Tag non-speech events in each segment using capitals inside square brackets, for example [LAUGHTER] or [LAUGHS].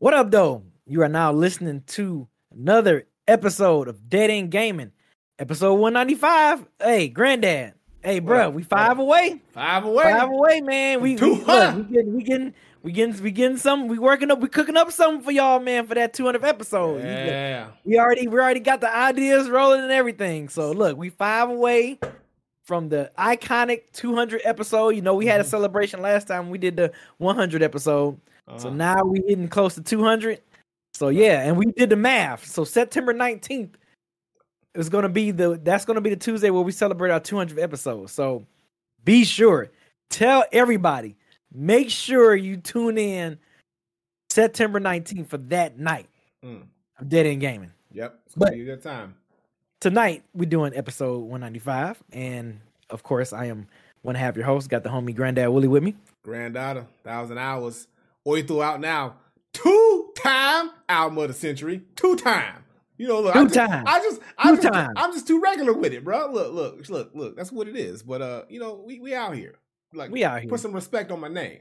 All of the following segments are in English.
What up, though? You are now listening to another episode of Dead End Gaming, episode 195. Hey, granddad. Hey, bro, we five away. Five away. Five away, man. We, we, Two look, we getting we getting we getting we getting some. We working up. We cooking up something for y'all, man, for that 200th episode. You- Yeah. We already we already got the ideas rolling and everything. So look, we five away from the iconic 200 episode. You know, we had a mm-hmm. celebration last time. We did the 100 episode. So Uh-huh. now we're hitting close to 200. So yeah, and we did the math. So September 19th is going to be the that's going to be the Tuesday where we celebrate our 200th episode. So be sure tell everybody make sure you tune in September 19th for that night Mm. of Dead End Gaming. Yep. It's But- gonna be a good time. Tonight we're doing episode 195 and of course I am one half your host, got the homie Granddad Willie with me. Granddaughter, thousand hours. Or you threw out now two time album of the century. Two time. You know, look, I Two just, time. I just, I Two just, time. I'm just too regular with it, bro. Look, look, look, look. That's what it is. But uh, you know, we we out here. Like We out here. Put some respect on my name.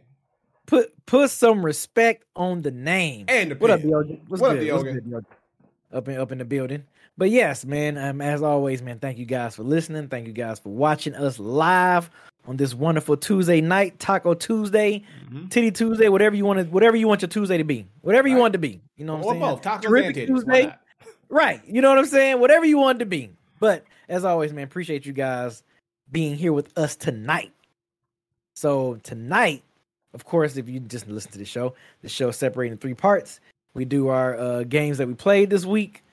Put put some respect on the name. And the What up. Yogi? What's What up, good? Yogi? What's good? Up in up in the building. But yes, man. Um, as always, man. Thank you guys for listening. Thank you guys for watching us live on this wonderful Tuesday night, Taco Tuesday, Mhm. Titty Tuesday, whatever you want to, whatever you want your Tuesday to be, whatever you Right. want it to be. You know what Or I'm saying? both. Tacos Terrific and titties. Tuesday. [LAUGHS] Right. You know what I'm saying? Whatever you want it to be. But as always, man, appreciate you guys being here with us tonight. So tonight, of course, if you just listen to the show, the show is separated in three parts. We do our uh, games that we played this week,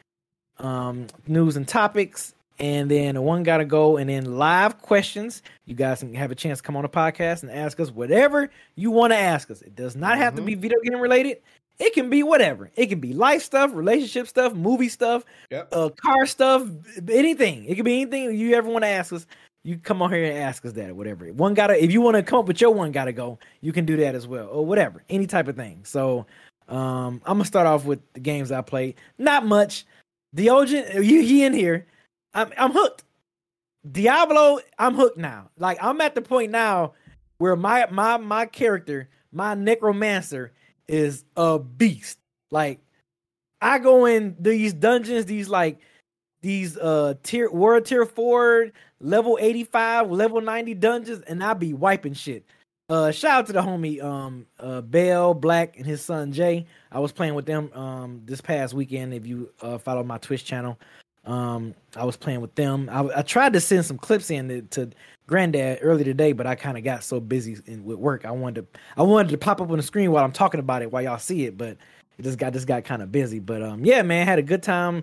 um, news and topics, and then one gotta go, and then live questions. You guys can have a chance to come on the podcast and ask us whatever you want to ask us. It does not have to be video game related. It can be whatever. It can be life stuff, relationship stuff, movie stuff, Yep. uh, car stuff, anything. It can be anything you ever want to ask us. You come on here and ask us that or whatever. One gotta if you want to come up with your one gotta go, you can do that as well. Or whatever. Any type of thing. So um I'm gonna start off with the games I played. Not much. Diogen, you he in here. I'm I'm hooked. Diablo, I'm hooked now. Like I'm at the point now where my my my character, my necromancer, is a beast. Like I go in these dungeons, these like these uh tier world tier four, level 85, level 90 dungeons, and I be wiping shit. Uh shout out to the homie um uh Bell Black and his son Jay. I was playing with them um this past weekend. If you uh follow my Twitch channel. Um I was playing with them. I, I tried to send some clips in to, to granddad earlier today, but I kind of got so busy in, with work. I wanted to I wanted to pop up on the screen while I'm talking about it while y'all see it, but it just got just got kind of busy. But um yeah, man, had a good time.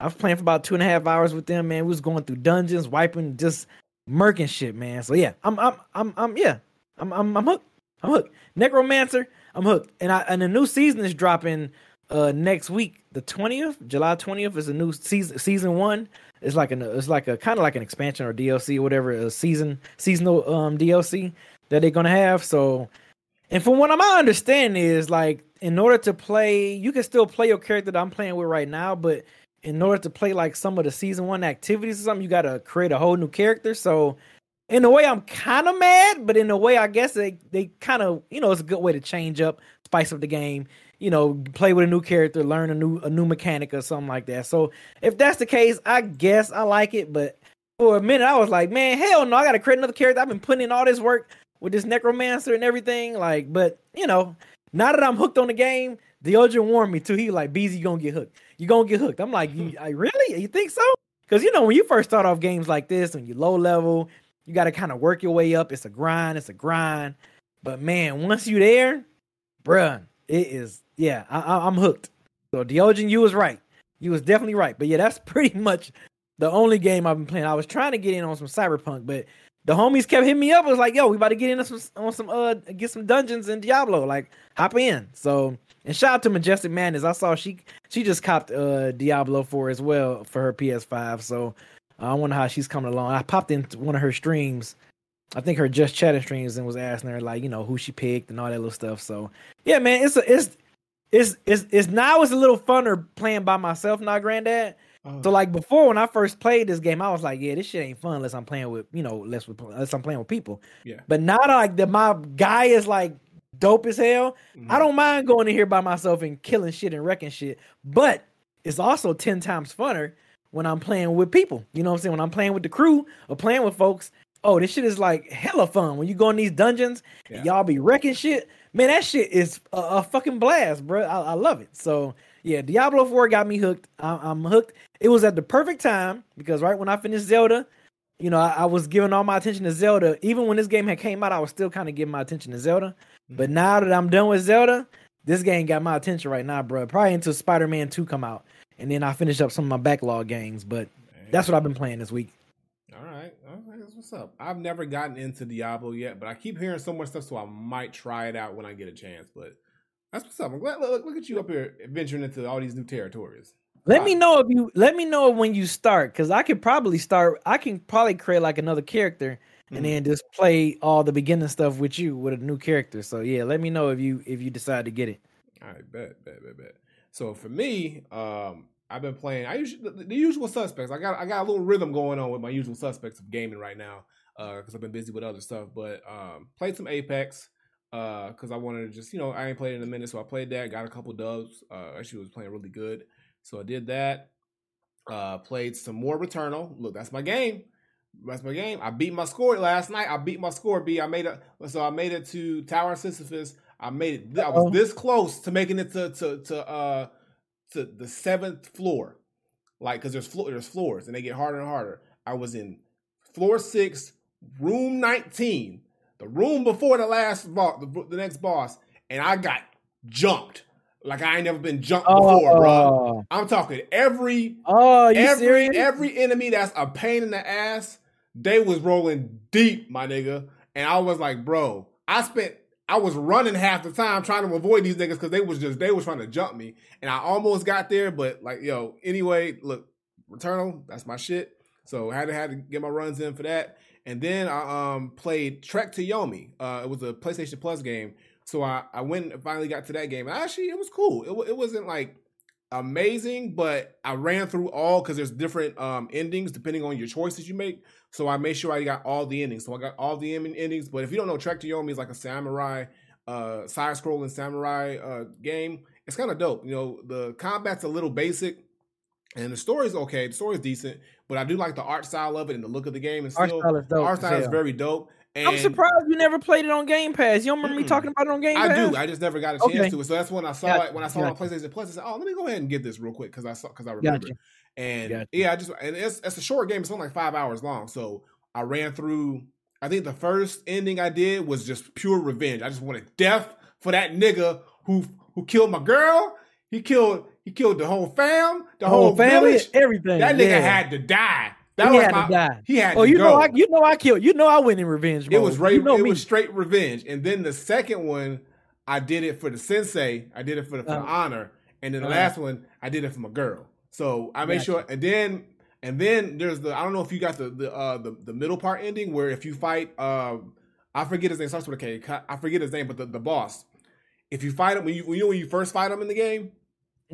I was playing for about two and a half hours with them, man. We was going through dungeons, wiping, just murking shit, man. So yeah, I'm I'm I'm I'm yeah. I'm I'm I'm hooked. I'm hooked. Necromancer, I'm hooked. And I and the new season is dropping uh next week, the 20th, July 20th is a new season season 1. It's like an it's like a kind of like an expansion or DLC or whatever, a season seasonal um DLC that they're going to have. So and from what my understanding is like in order to play, you can still play your character that I'm playing with right now, but in order to play like some of the season one activities or something, you got to create a whole new character. So, in a way, I'm kind of mad, but in a way, I guess they they kind of you know it's a good way to change up, spice up the game, you know, play with a new character, learn a new a new mechanic or something like that. So if that's the case, I guess I like it. But for a minute, I was like, man, hell no, I got to create another character. I've been putting in all this work with this necromancer and everything. Like, but you know, now that I'm hooked on the game, the Deogen warned me too. He like, Beezy, you gonna get hooked. You gonna get hooked. I'm like, you, [LAUGHS] I really? You think so? Because you know, when you first start off games like this, when you're low level, you got to kind of work your way up. It's a grind. It's a grind. But man, once you there, bruh, it is. Yeah, I, am hooked. So Deogen, you was right. You was definitely right. But yeah, that's [LAUGHS] pretty much the only game I've been playing. I was trying to get in on some Cyberpunk, but the homies kept hitting me up. It was like, yo, we about to get in on some on some uh get some dungeons in Diablo. Like, hop in. So and shout out to Majestic Madness. I saw she she just copped uh Diablo 4 as well for her PS5. So I wonder how she's coming along. I popped into one of her streams. I think her just chatting streams and was asking her like, you know, who she picked and all that little stuff. So yeah, man, it's a, it's it's it's it's now it's a little funner playing by myself now, granddad. Oh. So like before, when I first played this game, I was like, "Yeah, this shit ain't fun unless I'm playing with you know, unless, with, unless I'm playing with people." Yeah. But now that like that, my guy is like dope as hell. Mm-hmm. I don't mind going in here by myself and killing shit and wrecking shit. But it's also ten times funner when I'm playing with people. You know what I'm saying? When I'm playing with the crew or playing with folks. Oh, this shit is like hella fun when you go in these dungeons yeah. y'all be wrecking shit. Man, that shit is a, a fucking blast, bro. I, I love it. So yeah, Diablo 4 got me hooked. I, am hooked. It was at the perfect time because right when I finished Zelda, you know, I, I, was giving all my attention to Zelda. Even when this game had came out, I was still kind of giving my attention to Zelda. Mm-hmm. But now that I'm done with Zelda, this game got my attention right now, bro. Probably until Spider-Man 2 come out. And then I finish up some of my backlog games. But that's what I've been playing this week. All right. All right. That's what's up. I've never gotten into Diablo yet, but I keep hearing so much stuff, so I might try it out when I get a chance. But that's what's up. I'm glad. Look, look at you up here venturing into all these new territories. Let wow. me know if you let me know when you start, because I could probably start. I can probably create like another character and mm-hmm. then just play all the beginning stuff with you with a new character. So yeah, let me know if you if you decide to get it. All right, bet, bet, bet, bet. So for me, um, I've been playing. I usually the, the, usual suspects. I got I got a little rhythm going on with my usual suspects of gaming right now because uh, I've been busy with other stuff. But um, played some Apex because uh, I wanted to just you know I ain't played in a minute, so I played that. Got a couple dubs. Uh, actually, was playing really good, so I did that. Uh, played some more Returnal. Look, that's my game. That's my game. I beat my score last night. I beat my score. B. I made it. So I made it to Tower Sisyphus. I made it. I was this close to making it to to to uh to the seventh floor, like because there's floor there's floors and they get harder and harder. I was in floor six, room nineteen the room before the last boss, the, the next boss, and I got jumped. Like I ain't never been jumped before, oh. bro. I'm talking every oh, every serious? every enemy that's a pain in the ass. They was rolling deep, my nigga, and I was like, bro, I spent I was running half the time trying to avoid these niggas because they was just they was trying to jump me, and I almost got there, but like yo, anyway, look, Returnal, that's my shit. So I had to had to get my runs in for that. And then I um, played Trek to Yomi. Uh, it was a PlayStation Plus game. So I, I went and finally got to that game. And actually, it was cool. It, it wasn't like amazing, but I ran through all because there's different um, endings depending on your choices you make. So I made sure I got all the endings. So I got all the endings. But if you don't know, Trek to Yomi is like a samurai, uh, side scrolling samurai uh, game. It's kind of dope. You know, the combat's a little basic and the story's okay. The story's decent, but I do like the art style of it and the look of the game. And still, art style is dope. Art style is very dope. And I'm surprised you never played it on Game Pass. You don't remember mm, me talking about it on Game Pass? I do. I just never got a chance okay. to it. So that's when I saw it. When I saw it on PlayStation Plus, I said, "Oh, let me go ahead and get this real quick because I saw because I remember." Gotcha. And gotcha. yeah, I just and it's it's a short game. It's only like five hours long. So I ran through. I think the first ending I did was just pure revenge. I just wanted death for that nigga who who killed my girl. He killed he killed the whole fam, the whole, whole family, village. everything. That nigga yeah. had to die. That he had my, to die. He had. Oh, you go. know, I, you know, I killed. You know, I went in revenge. Mode. It was right. You know it me. was straight revenge. And then the second one, I did it for the sensei. I did it for the, for uh, the honor. And then the uh, last one, I did it for my girl. So I made sure. And then and then there's the I don't know if you got the the uh, the, the middle part ending where if you fight uh I forget his name starts with a K. I forget his name, but the, the boss. If you fight him when you, when you when you first fight him in the game,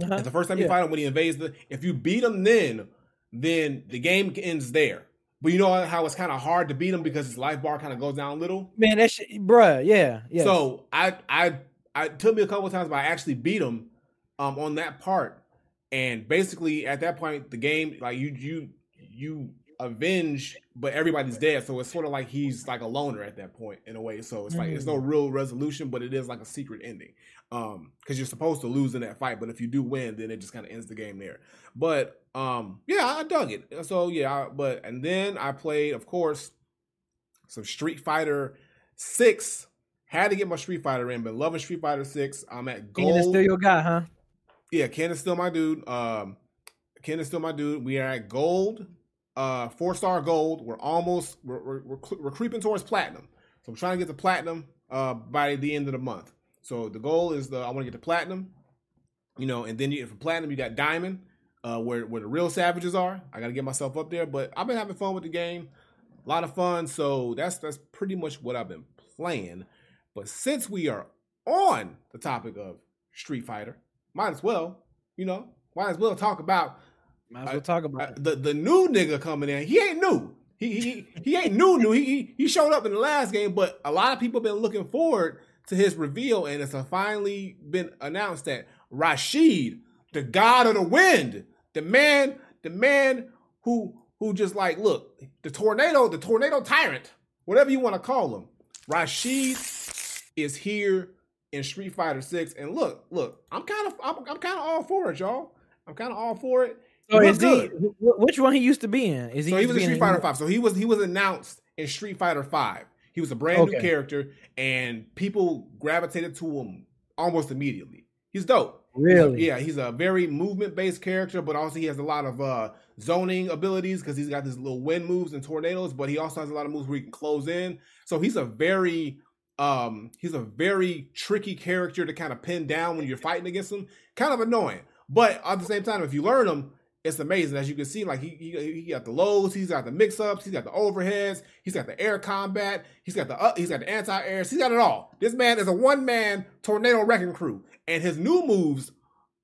uh-huh. the first time you yeah. fight him when he invades the, if you beat him then, then the game ends there. But you know how it's kind of hard to beat him because his life bar kind of goes down a little. Man, that shit, bruh, yeah, yeah. So I I I it took me a couple of times, but I actually beat him um, on that part. And basically, at that point, the game like you you you avenge, but everybody's dead. So it's sort of like he's like a loner at that point in a way. So it's like it's no real resolution, but it is like a secret ending. Um, because you're supposed to lose in that fight, but if you do win, then it just kind of ends the game there. But um, yeah, I dug it. So yeah, I, but and then I played, of course, some Street Fighter Six. Had to get my Street Fighter in, but loving Street Fighter Six. I'm at gold. still your guy, huh? Yeah, Ken is still my dude. Um, Ken is still my dude. We are at gold, uh, four star gold. We're almost we're, we're we're, we're creeping towards platinum. So I'm trying to get to platinum uh by the end of the month. So the goal is the I want to get to platinum, you know, and then you, for platinum you got diamond, uh, where where the real savages are. I got to get myself up there, but I've been having fun with the game, a lot of fun. So that's that's pretty much what I've been playing. But since we are on the topic of Street Fighter, might as well, you know, might as well talk about Might as well talk about uh, the the new nigga coming in. He ain't new. He he he ain't new. New. He, he he showed up in the last game, but a lot of people been looking forward to his reveal, and it's finally been announced that Rashid, the god of the wind, the man, the man who who just like look the tornado, the tornado tyrant, whatever you want to call him, Rashid is here in Street Fighter Six, and look, look, I'm kind of I'm, I'm kind of all for it, y'all. I'm kind of all for it. So He is he? Which one he used to be in? Is he? So he was in Street Fighter Five. So he was he was announced in Street Fighter Five. He was a brand new character, and people gravitated to him almost immediately. He's dope. Really? Yeah, he's a very movement based character, but also he has a lot of uh, zoning abilities because he's got these little wind moves and tornadoes. But he also has a lot of moves where he can close in. So he's a very um he's a very tricky character to kind of pin down when you're fighting against him. Kind of annoying, but at the same time, if you learn him, it's amazing. As you can see, like he he, he got the lows, he's got the mix ups, he's got the overheads, he's got the air combat, he's got the uh, he's got the anti airs, he's got it all. This man is a one man tornado wrecking crew, and his new moves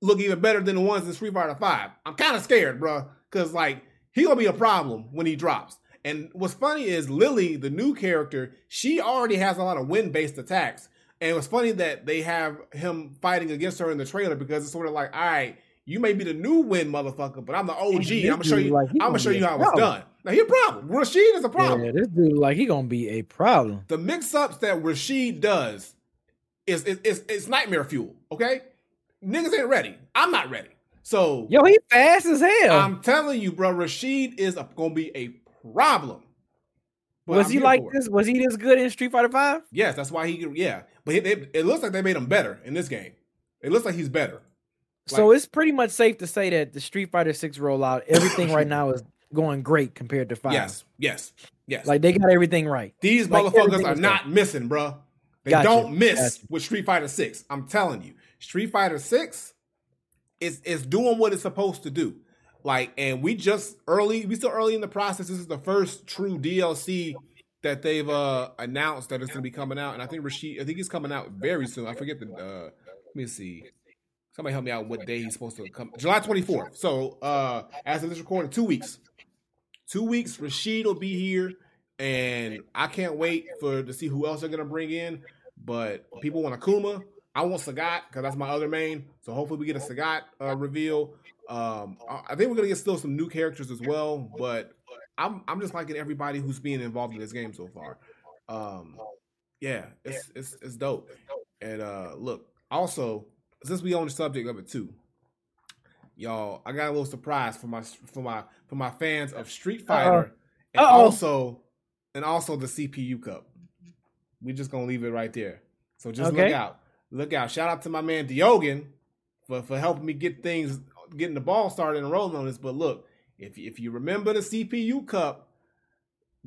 look even better than the ones in Street Fighter Five. I'm kind of scared, bro, because like he gonna be a problem when he drops. And what's funny is Lily, the new character, she already has a lot of wind based attacks. And it's funny that they have him fighting against her in the trailer because it's sort of like, all right, you may be the new wind motherfucker, but I'm the OG. I'm gonna show you. like I'm gonna gonna show you how it's done. Now he a problem. Rashid is a problem. Yeah, this dude like he gonna be a problem. The mix ups that Rashid does is is, is is nightmare fuel. Okay, niggas ain't ready. I'm not ready. So Yo, he fast as hell. I'm telling you, bro, Rashid is a, gonna be a problem. But was I'm he like for it. this? Was he this good in Street Fighter Five? Yes, that's why he. Yeah, but it, it, it looks like they made him better in this game. It looks like he's better. So it's pretty much safe to say that the Street Fighter Six rollout, everything right now is going great compared to five. Yes, yes, yes. Like they got everything right. These like motherfuckers are not missing, bro. They Gotcha, don't miss gotcha. with Street Fighter Six. I'm telling you, Street Fighter Six is is doing what it's supposed to do. Like, and we just early, we still early in the process. This is the first true DLC that they've uh announced that it's gonna be coming out, and I think Rashid, I think he's coming out very soon. I forget the. uh Let me see. Somebody help me out. What day he's supposed to come? July 24th. So, uh as of this recording, two weeks. Two weeks. Rashid will be here, and I can't wait for to see who else they're gonna bring in. But people want Akuma. I want Sagat because that's my other main. So hopefully we get a Sagat uh, reveal. Um, I think we're gonna get still some new characters as well. But I'm I'm just liking everybody who's being involved in this game so far. Um, yeah, it's it's it's dope. And uh, look, also since we on the subject of it too, y'all, I got a little surprise for my for my for my fans of Street Fighter, and Uh-oh. also and also the CPU Cup. We're just gonna leave it right there. So just look out, look out. Shout out to my man Diogen for for helping me get things getting the ball started and rolling on this. But look, if if you remember the CPU Cup,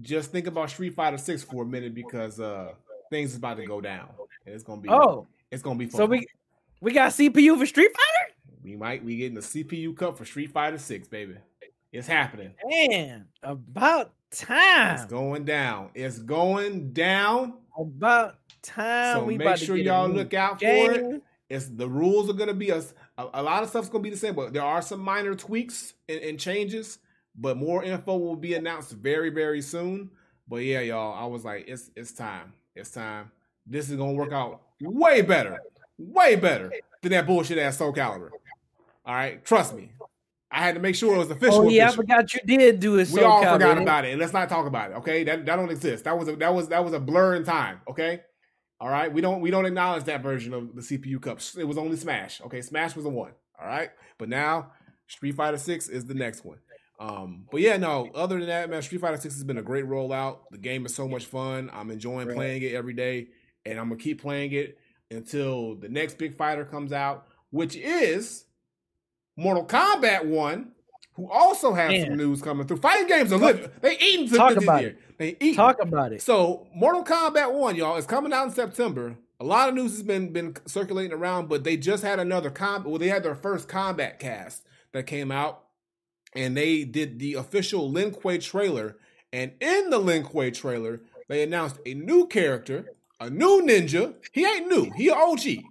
just think about Street Fighter Six for a minute because uh things is about to go down and it's gonna be Oh, it's gonna be fun. so we we got CPU for Street Fighter. we might we getting the CPU Cup for Street Fighter Six, baby. It's happening. Man, about time. It's going down. It's going down. About time. So we make about to sure y'all look out for it. It's the rules are gonna be a, a, a lot of stuff's gonna be the same, but there are some minor tweaks and, and changes. But more info will be announced very very soon. But yeah, y'all, I was like, it's it's time. It's time. This is gonna work out way better way better than that bullshit ass Soul Calibur. All right, trust me. I had to make sure it was official. Oh yeah, official. I forgot you did do it. We all forgot about it, and let's not talk about it. Okay, that that don't exist. That was a, that was that was a blur in time. Okay, all right. We don't we don't acknowledge that version of the CPU cups. It was only Smash. Okay, Smash was the one. All right, but now Street Fighter Six is the next one. Um, but yeah, no. Other than that, man, Street Fighter Six has been a great rollout. The game is so much fun. I'm enjoying Right. playing it every day, and I'm gonna keep playing it until the next big fighter comes out, which is Mortal Kombat One, who also has some news coming through. Fighting games are good. They eating some Talk this about year. it. They eat. Talk about it. So Mortal Kombat One, y'all, is coming out in September. A lot of news has been been circulating around, but they just had another com. Well, they had their first Kombat Kast that came out, and they did the official Lin Kuei trailer. And in the Lin Kuei trailer, they announced a new character, a new ninja. He ain't new. He OG.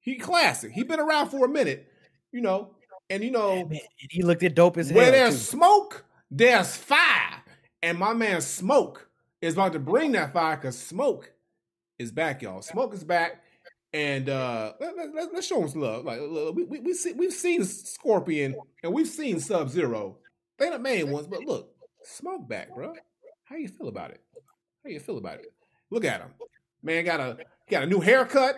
He classic. He been around for a minute, you know. And you know, Man, he looked at dope as hell. where there's too. smoke, there's fire. And my man Smoke is about to bring that fire because Smoke is back, y'all. Smoke is back. And uh, let, let, let, us show him some love. Like we, we, we see, we've seen Scorpion and we've seen Sub Zero. They're the main ones, but look, Smoke back, bro. How you feel about it? How you feel about it? Look at him, man. Got a got a new haircut.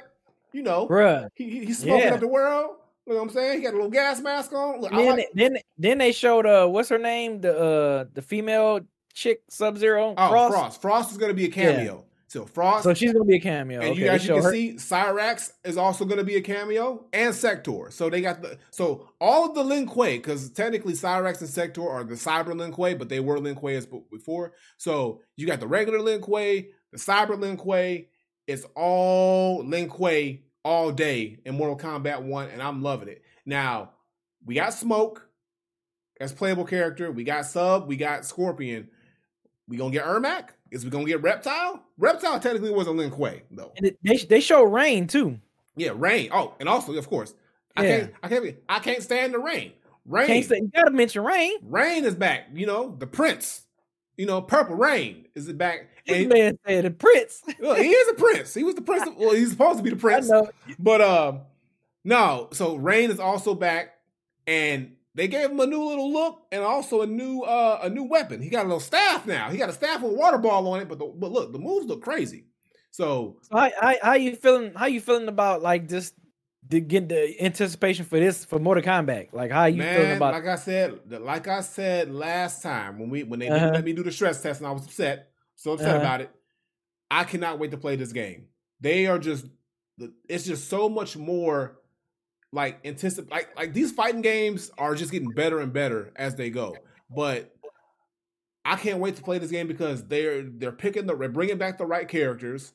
You know, Bruh. he, he- he's smoking Yeah. up the world. You know what I'm saying? He got a little gas mask on. Look, Then, like, then then they showed uh what's her name the uh the female chick Sub Zero Oh, Frost. Frost. Frost. is going to be a cameo. So Frost, So she's gonna be a cameo. and okay, you as you can her. see, Cyrax is also going to be a cameo, and Sektor. So they got the so all of the Lin Kuei, because technically Cyrax and Sektor are the Cyber Lin Kuei, but they were Lin Kuei as before. So you got the regular Lin Kuei, the Cyber Lin Kuei. It's all Lin Kuei all day in Mortal Kombat One, and I'm loving it. Now we got Smoke as playable character. We got Sub. We got Scorpion. We gonna get Ermac? Is we gonna get Reptile? Reptile technically was a Lin Kuei though. And it- they they show Rain too. Yeah, Rain. Oh, and also of course, I Yeah. can't. I can't. I can't stand the Rain. Rain. Can't say, you gotta mention Rain. Rain is back. You know the Prince. You know Purple Rain is it back? This man said the Prince. [LAUGHS] well, he is a prince. He was the prince. Of, well, he's supposed to be the [LAUGHS] prince. But um, no. So Rain is also back, and they gave him a new little look and also a new uh a new weapon. He got a little staff now. He got a staff with a water ball on it. But the, but look, the moves look crazy. So So how, how how you feeling? How you feeling about like just to get the anticipation for this for Mortal Kombat? Like how you feeling man, about? like I said, like I said last time when we when they Uh-huh. didn't let me do the stress test and I was upset, so upset Uh-huh. about it. I cannot wait to play this game. They are just it's just so much more like anticipate like like these fighting games are just getting better and better as they go. But I can't wait to play this game because they're they're picking the they're bringing back the right characters.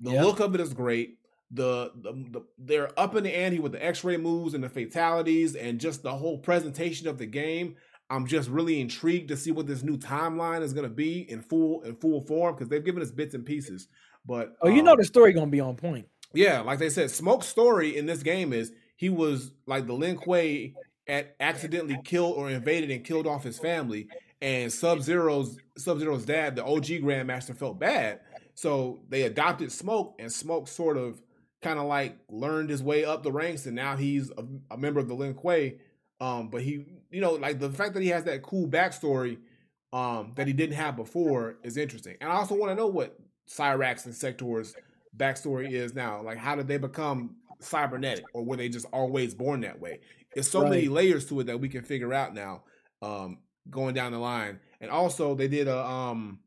The Yeah. look of it is great. The, the the they're up in the ante with the X-ray moves and the fatalities and just the whole presentation of the game. I'm just really intrigued to see what this new timeline is going to be in full in full form because they've given us bits and pieces. But oh, you know um, the story gonna be on point. yeah, like they said, Smoke's story in this game is he was like the Lin Kuei at accidentally killed or invaded and killed off his family, and Sub Zero's Sub Zero's dad, the OG Grandmaster, felt bad, so they adopted Smoke, and Smoke sort of kind of like learned his way up the ranks, and now he's a, a member of the Lin Kuei. Um, but he, you know, like the fact that he has that cool backstory um, that he didn't have before is interesting, and I also want to know what Cyrax and Sektor's backstory is now. Like, how did they become cybernetic, or were they just always born that way? There's so many layers to it that we can figure out now, um, going down the line. And also, they did a um,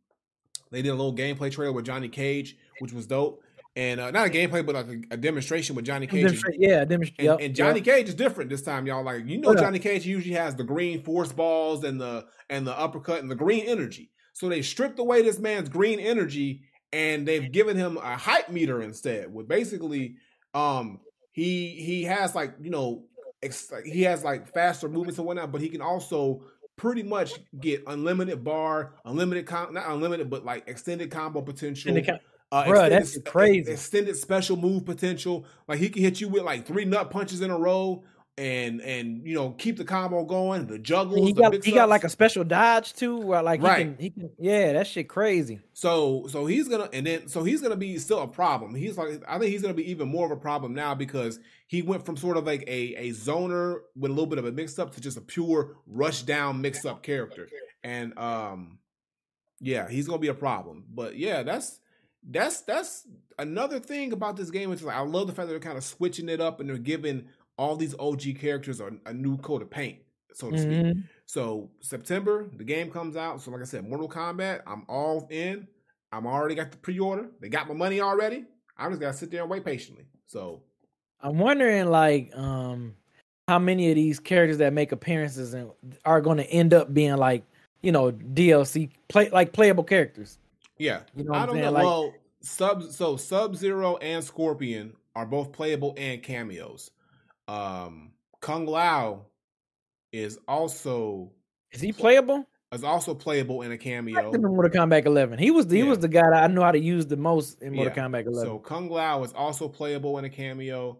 they did a little gameplay trailer with Johnny Cage, which was dope. And uh, not a gameplay, but like a, a demonstration with Johnny Cage. Demonstrate- yeah, demonstrate. and, yep, and Johnny yep. Cage is different this time, y'all. Like you know, Yeah. Johnny Cage usually has the green force balls and the and the uppercut and the green energy. So they stripped away this man's green energy and they've given him a hype meter instead. With basically, um, he he has like you know, ex- he has like faster movements and whatnot, but he can also pretty much get unlimited bar, unlimited com- not unlimited, but like extended combo potential. Uh, extended- that's crazy. Extended special move potential. Like he can hit you with like three nut punches in a row. and and you know keep the combo going, the juggles. he got he got like a special dodge too, where like right. he can, he can yeah, that shit crazy. So so he's gonna and then so he's gonna be still a problem. He's like I think he's gonna be even more of a problem now because he went from sort of like a a zoner with a little bit of a mix up to just a pure rush down mix up character, and um yeah, he's gonna be a problem. But yeah, that's that's that's another thing about this game. Which is like I love the fact that they're kind of switching it up and they're giving all these OG characters are a new coat of paint, so to mm-hmm. speak. So September, the game comes out. So like I said, Mortal Kombat, I'm all in. I'm already got the pre-order. They got my money already. I just gotta sit there and wait patiently. So I'm wondering, like, um, how many of these characters that make appearances and are going to end up being like, you know, DLC play like playable characters. Yeah, you know, I don't know. Like, well, sub so Sub Zero and Scorpion are both playable and cameos. Um, Kung Lao is also is he playable? Is also playable in a cameo. In Mortal Kombat 11, he was the, yeah. he was the guy that I know how to use the most in Mortal yeah. Kombat 11. So Kung Lao is also playable in a cameo.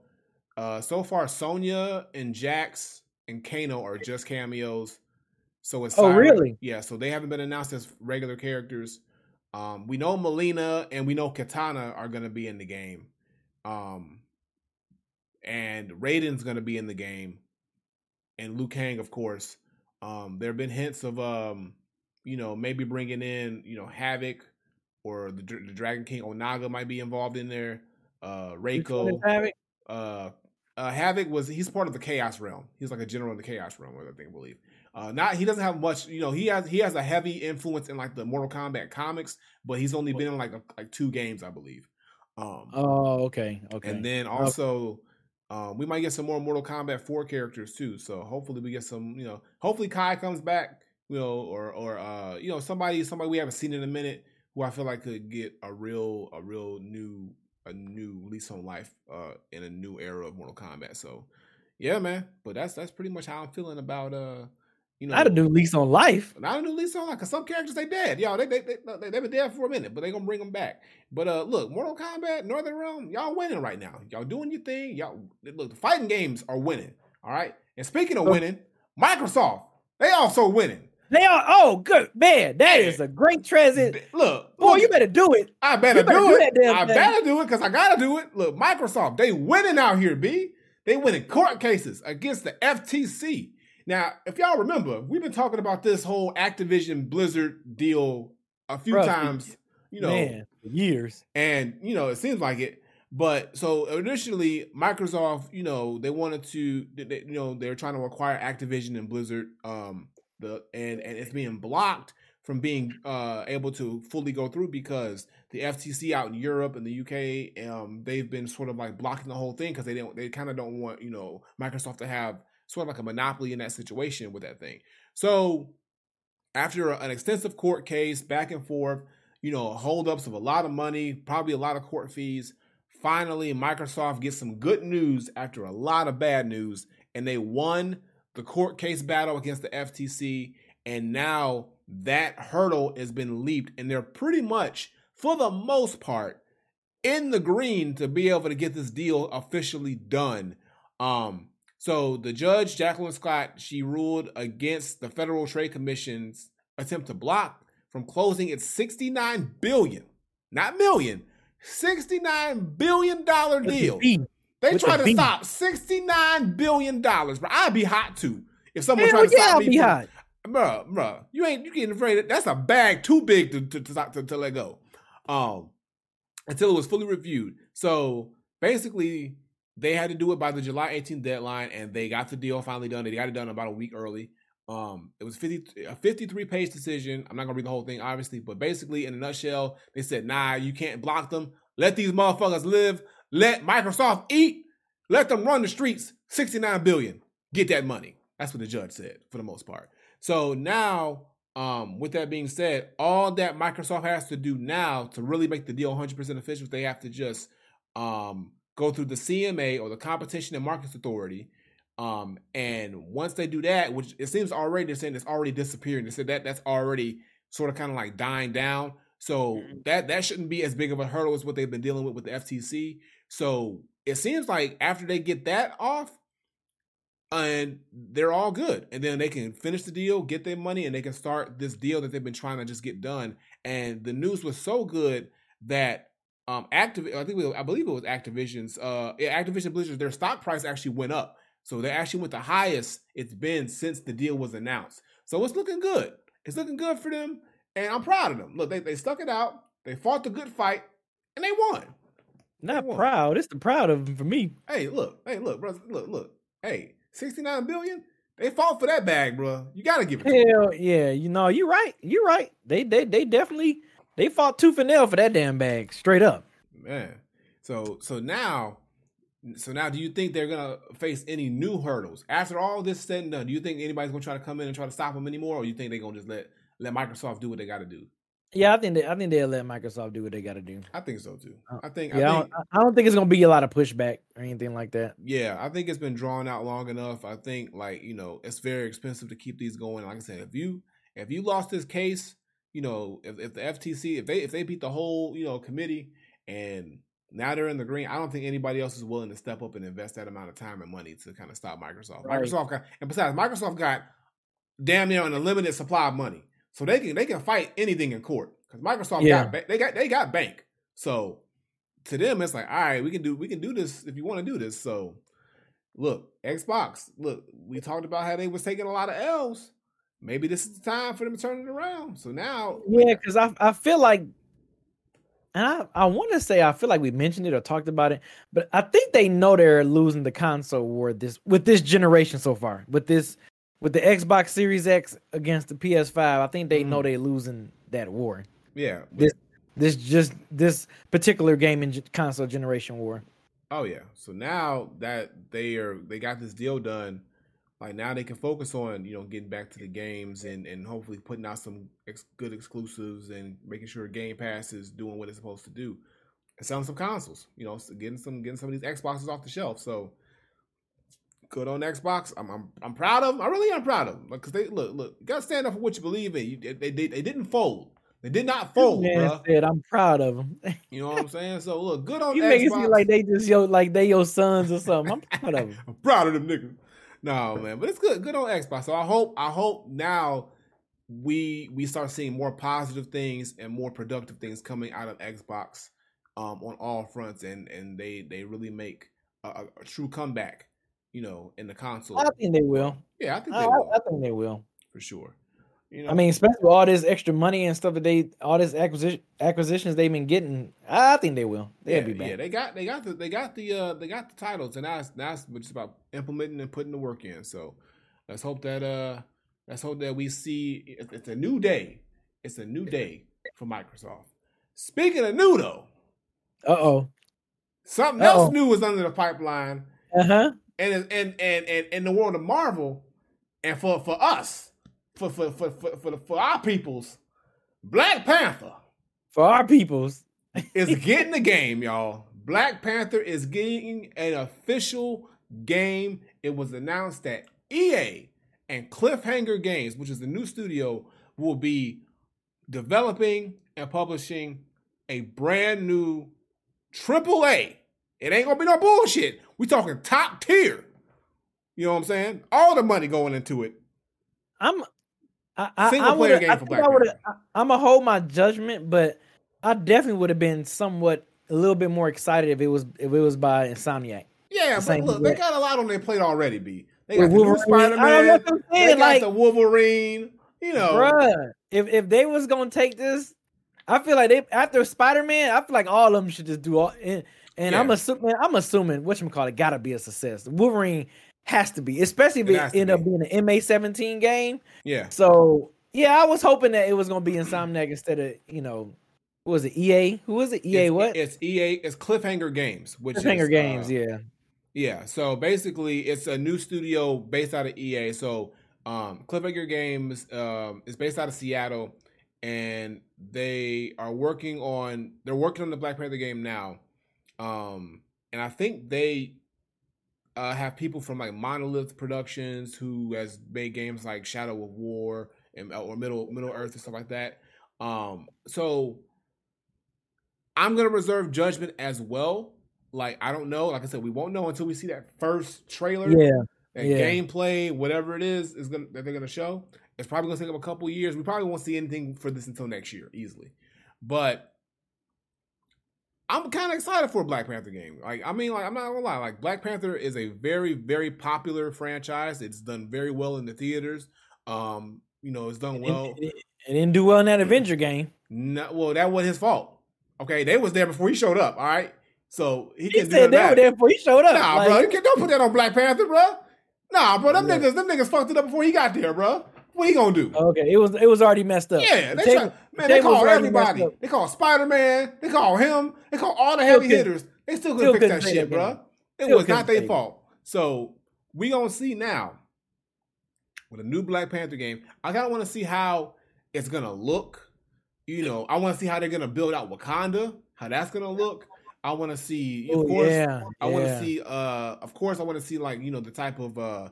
Uh, so far, Sonya and Jax and Kano are just cameos. So it's oh really? Yeah. So they haven't been announced as regular characters. Um, we know Mileena and we know Katana are going to be in the game. Um, and Raiden's going to be in the game, and Liu Kang, of course. Um, there have been hints of, um, you know, maybe bringing in, you know, Havik or the, the Dragon King Onaga might be involved in there. Uh, Reiko. Havik? Uh, uh, Havik was he's part of the Chaos Realm. He's like a general in the Chaos Realm, I think, I believe. Uh, not he doesn't have much, you know. He has he has a heavy influence in like the Mortal Kombat comics, but he's only been in like a, like two games, I believe. Um, oh, okay, okay. And then also, um, we might get some more Mortal Kombat 4 characters too. So hopefully we get some, you know, hopefully Kai comes back, you know, or or uh, you know, somebody somebody we haven't seen in a minute who I feel like could get a real a real new a new lease on life uh in a new era of Mortal Kombat. So yeah, man. But that's that's pretty much how I'm feeling about uh you know, not a new lease on life. Not a new lease on life, because some characters they dead. Yo, they they they they have been dead for a minute, but they gonna bring them back. But uh, look, Mortal Kombat, Northern Realm, y'all winning right now. Y'all doing your thing. Y'all look, the fighting games are winning. All right. And speaking of winning, Microsoft, they also winning. They are. Oh, good man. That is a great transit. Look, boy, look, you better do it. I better, better do, do, it. I thing. better do it because I gotta do it. Look, Microsoft, they winning out here. B. They winning court cases against the FTC. Now, if y'all remember, we've been talking about this whole Activision Blizzard deal a few Bro, times, you know, man, years. And, you know, it seems like it. But so initially, Microsoft, you know, they wanted to, they, you know, they're trying to acquire Activision and Blizzard, um, the and and it's being blocked from being uh able to fully go through because the FTC out in Europe and the UK, um, they've been sort of like blocking the whole thing because they don't, they kind of don't want, you know, Microsoft to have sort of like a monopoly in that situation with that thing. So after an extensive court case, back and forth, you know, holdups of a lot of money, probably a lot of court fees. Finally, Microsoft gets some good news after a lot of bad news, and they won the court case battle against the FTC. And now that hurdle has been leaped, and they're pretty much, for the most part, in the green to be able to get this deal officially done. Um, so the judge, Jacqueline Scott, she ruled against the Federal Trade Commission's attempt to block from closing its 69 billion, not million, 69 billion dollar deal. They tried to stop 69 billion dollars, but I'd be hot too if someone Hell tried to yeah, stop I'll me. Be from, hot. Bruh, bruh, you ain't you getting afraid. That's a bag too big to to, to, to, to let go. Um, until it was fully reviewed. So basically, they had to do it by the July 18th deadline, and they got the deal finally done. They got it done about a week early. Um, it was 50, a 53 page decision. I'm not gonna read the whole thing, obviously, but basically, in a nutshell, they said, "Nah, you can't block them. Let these motherfuckers live. Let Microsoft eat. Let them run the streets. 69 billion. Get that money." That's what the judge said for the most part. So now, um, with that being said, all that Microsoft has to do now to really make the deal 100% official, they have to just um go through the CMA or the Competition and Markets Authority. Um, and once they do that, which it seems already they're saying it's already disappearing. They said that that's already sort of kind of like dying down. So mm-hmm. that that shouldn't be as big of a hurdle as what they've been dealing with with the FTC. So it seems like after they get that off, and they're all good. And then they can finish the deal, get their money, and they can start this deal that they've been trying to just get done. And the news was so good that um Activ- I think we, I believe it was Activision's uh Activision Blizzard their stock price actually went up. So they actually went the highest it's been since the deal was announced. So it's looking good. It's looking good for them, and I'm proud of them. Look, they, they stuck it out. They fought the good fight, and they won. Not they proud. It's the proud of them for me. Hey, look. Hey, look, bro. Look, look. Hey, 69 billion. They fought for that bag, bro. You gotta give it. Hell yeah, you know you're right. You're right. They they they definitely they fought tooth and nail for that damn bag, straight up. Man, so so now, so now, do you think they're gonna face any new hurdles after all this said and done? Do you think anybody's gonna try to come in and try to stop them anymore, or you think they're gonna just let let Microsoft do what they got to do? Yeah, I think they, I think they'll let Microsoft do what they got to do. I think so too. Uh, I think. Yeah, I, think, I, don't, I don't think it's gonna be a lot of pushback or anything like that. Yeah, I think it's been drawn out long enough. I think like you know it's very expensive to keep these going. Like I said, if you if you lost this case, you know if, if the FTC if they if they beat the whole you know committee and now they're in the green, I don't think anybody else is willing to step up and invest that amount of time and money to kind of stop Microsoft. Right. Microsoft got and besides Microsoft got damn near an unlimited supply of money, so they can they can fight anything in court because Microsoft yeah. got they got they got bank. So to them, it's like, all right, we can do we can do this if you want to do this. So look, Xbox, look, we talked about how they was taking a lot of L's. Maybe this is the time for them to turn it around. So now, yeah, because I I feel like, and I I want to say I feel like we mentioned it or talked about it, but I think they know they're losing the console war this with this generation so far with this with the Xbox Series X against the PS5. I think they mm-hmm. know they're losing that war. Yeah. This this just this particular game gaming console generation war. Oh yeah. So now that they are they got this deal done, like now they can focus on you know getting back to the games and and hopefully putting out some ex- good exclusives and making sure Game Pass is doing what it's supposed to do and selling some consoles. You know, getting some getting some of these Xboxes off the shelf. So good on Xbox. I'm I'm, I'm proud of them. I really am proud of them because they look look. You got to stand up for what you believe in. You, they, they they didn't fold. They did not fold, bro. Said, I'm proud of them. [LAUGHS] you know what I'm saying? So look, good on you Xbox. make it seem like they just yo like they your sons or something. I'm proud of them. [LAUGHS] I'm proud of them niggas. No man, but it's good. Good on Xbox. So I hope I hope now we we start seeing more positive things and more productive things coming out of Xbox um, on all fronts, and and they they really make a, a, true comeback. You know, in the console. I think they will. Yeah, I think they I, will. I think they will for sure. You know? I mean, especially with all this extra money and stuff that they, all this acquisition acquisitions they've been getting, I think they will. They'll yeah, be back. Yeah, they got they got the they got the uh they got the titles, and now it's, now it's just about implementing and putting the work in. So let's hope that uh let's hope that we see it's a new day. It's a new day for Microsoft. Speaking of new though, uh oh, something Uh-oh. else new is under the pipeline. Uh huh. And and and and in the world of Marvel, and for for us for for for for for, for our peoples, Black Panther for our peoples is [LAUGHS] getting the game, y'all. Black Panther is getting an official game. It was announced that EA and Cliffhanger Games, which is the new studio, will be developing and publishing a brand new triple A. It ain't gonna be no bullshit. We talking top tier. You know what I'm saying? All the money going into it. I'm I, I, Single I player game for Black Panther. I, am gonna hold my judgment, but I definitely would have been somewhat a little bit more excited if it was if it was by Insomniac. Yeah, but look, they got a lot on their plate already. B. They got the Spider Man. They got like, the Wolverine. You know, bruh, if if they was gonna take this, I feel like they after Spider Man, I feel like all of them should just do all. And, and yeah. I'm assuming I'm assuming what you call it gotta be a success. Wolverine has to be, especially if it, it end up being an MA seventeen game. Yeah. So yeah, I was hoping that it was gonna be Insomniac instead of you know, what was it EA? Who was it? EA it's, what? It's EA. It's Cliffhanger Games, which Cliffhanger is, Games. Uh, yeah. Yeah. So basically, it's a new studio based out of EA. So um, Cliffhanger Games um, is based out of Seattle, and they are working on they're working on the Black Panther game now. Um, and I think they uh, have people from like Monolith Productions who has made games like Shadow of War and uh, or Middle Middle Earth and stuff like that. Um, so I'm gonna reserve judgment as well. Like I don't know. Like I said, we won't know until we see that first trailer. Yeah. and Yeah. gameplay, whatever it is, is gonna that they're gonna show. It's probably gonna take up a couple years. We probably won't see anything for this until next year, easily. But I'm kind of excited for a Black Panther game. Like, I mean, like I'm not gonna lie, like Black Panther is a very, very popular franchise. It's done very well in the theaters. Um, you know, it's done well. it, it- it didn't do well in that Avenger game. No, well, that was his fault. Okay, they was there before he showed up. All right, so he, He said they that. were there before he showed up. Nah, Like, bro, you can, don't put that on Black Panther, bro. Nah, bro, them Yeah. niggas, them niggas fucked it up before he got there, bro. What he gonna do? Okay, it was it was already messed up. yeah, The they table- try, the man, they call everybody. They call Spider Man. They call him. They call all the heavy hitters. They still still couldn't fix couldn't that shit, bro. It Still was not their fault. So we gonna see now with a new Black Panther game. I kind of want to see how it's gonna look. You know, I want to see how they're gonna build out Wakanda. How that's gonna look. I want to see, of Oh, course. yeah, I want to yeah. see, uh, of course, I want to see like you know the type of, uh,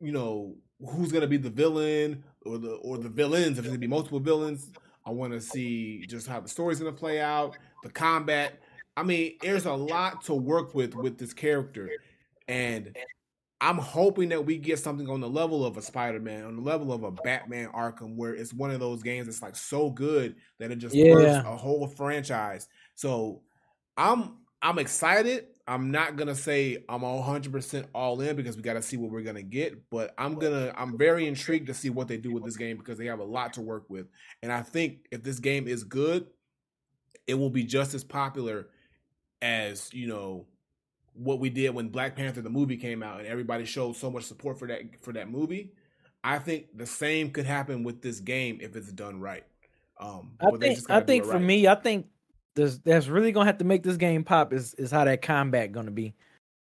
you know, who's gonna be the villain or the or the villains. If there's gonna be multiple villains, I want to see just how the story's gonna play out, the combat. I mean, there's a lot to work with with this character, and I'm hoping that we get something on the level of a Spider-Man, on the level of a Batman Arkham, where it's one of those games that's like so good that it just Yeah. a whole franchise. So I'm I'm excited. I'm not gonna say I'm 100 percent all in because we got to see what we're gonna get. But I'm gonna I'm very intrigued to see what they do with this game because they have a lot to work with. And I think if this game is good, it will be just as popular as you know what we did when Black Panther the movie came out and everybody showed so much support for that for that movie. I think the same could happen with this game if it's done right. Um, I think I think it for right. me, I think there's that's really gonna have to make this game pop is is how that combat gonna be.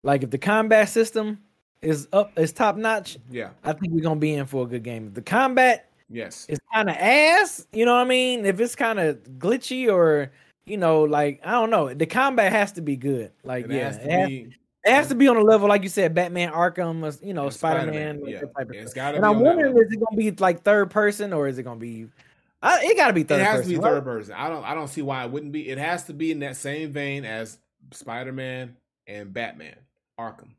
Like if the combat system is up is top notch, yeah, I think we're gonna be in for a good game. If the combat yes, is kind of ass, you know what I mean? If it's kind of glitchy or you know, like I don't know, the combat has to be good. Like it yeah, has it has, be. it has to be on a level like you said, Batman Arkham, or, you know, Spider Spider-Man, Man, yeah, that type of it's stuff. gotta And I'm wondering, is it gonna be like third person or is it gonna be? I, it got to be third It has person. to be right? third person. I don't. I don't see why it wouldn't be. It has to be in that same vein as Spider Man and Batman Arkham.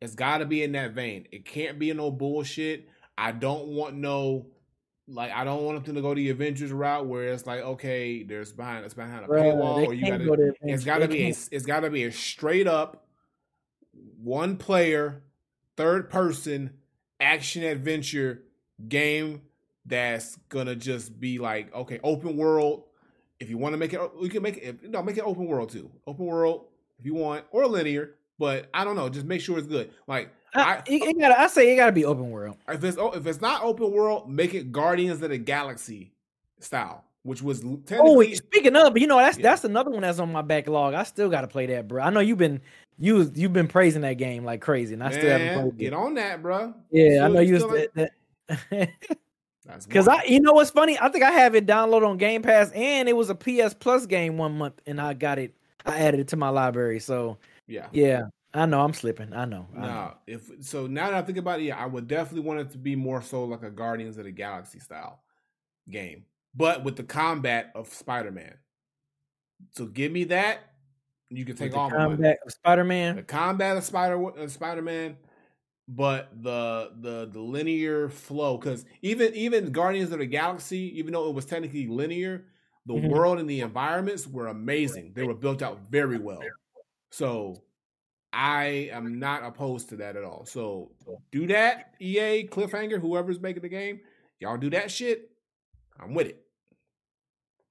It's got to be in that vein. It can't be no bullshit. I don't want no. Like I don't want them to go the Avengers route where it's like okay, there's behind it's behind a paywall or you gotta go to It's Avengers. got to They be a, it's got to be a straight up one player third person action adventure game that's gonna just be like okay open world if you want to make it we can make it no make it open world too open world if you want or linear but I don't know just make sure it's good like I, I, it, it gotta, I say it got to be open world. if it's if it's not open world make it Guardians of the Galaxy style which was Oh, speaking of, you know that's Yeah. that's another one that's on my backlog. I still got to play that, bro. I know you've been you you've been praising that game like crazy, and I still haven't man, played get it. on that bro Yeah, I know you. still ain't- [LAUGHS] [LAUGHS] Because I, you know what's funny? I think I have it downloaded on Game Pass, and it was a PS Plus game one month, and I got it. I added it to my library. So yeah yeah, I know I'm slipping. I know. No, if so now that I think about it, yeah, I would definitely want it to be more so like a Guardians of the Galaxy style game, but with the combat of Spider Man. So give me that. You can With take the all combat of Spider Man. The combat of Spider uh, Spider Man, but the the the linear flow because even even Guardians of the Galaxy, even though it was technically linear, the Mhm. world and the environments were amazing. They were built out very well. So I am not opposed to that at all. So do that, EA, Cliffhanger, whoever's making the game, y'all do that shit. I'm with it.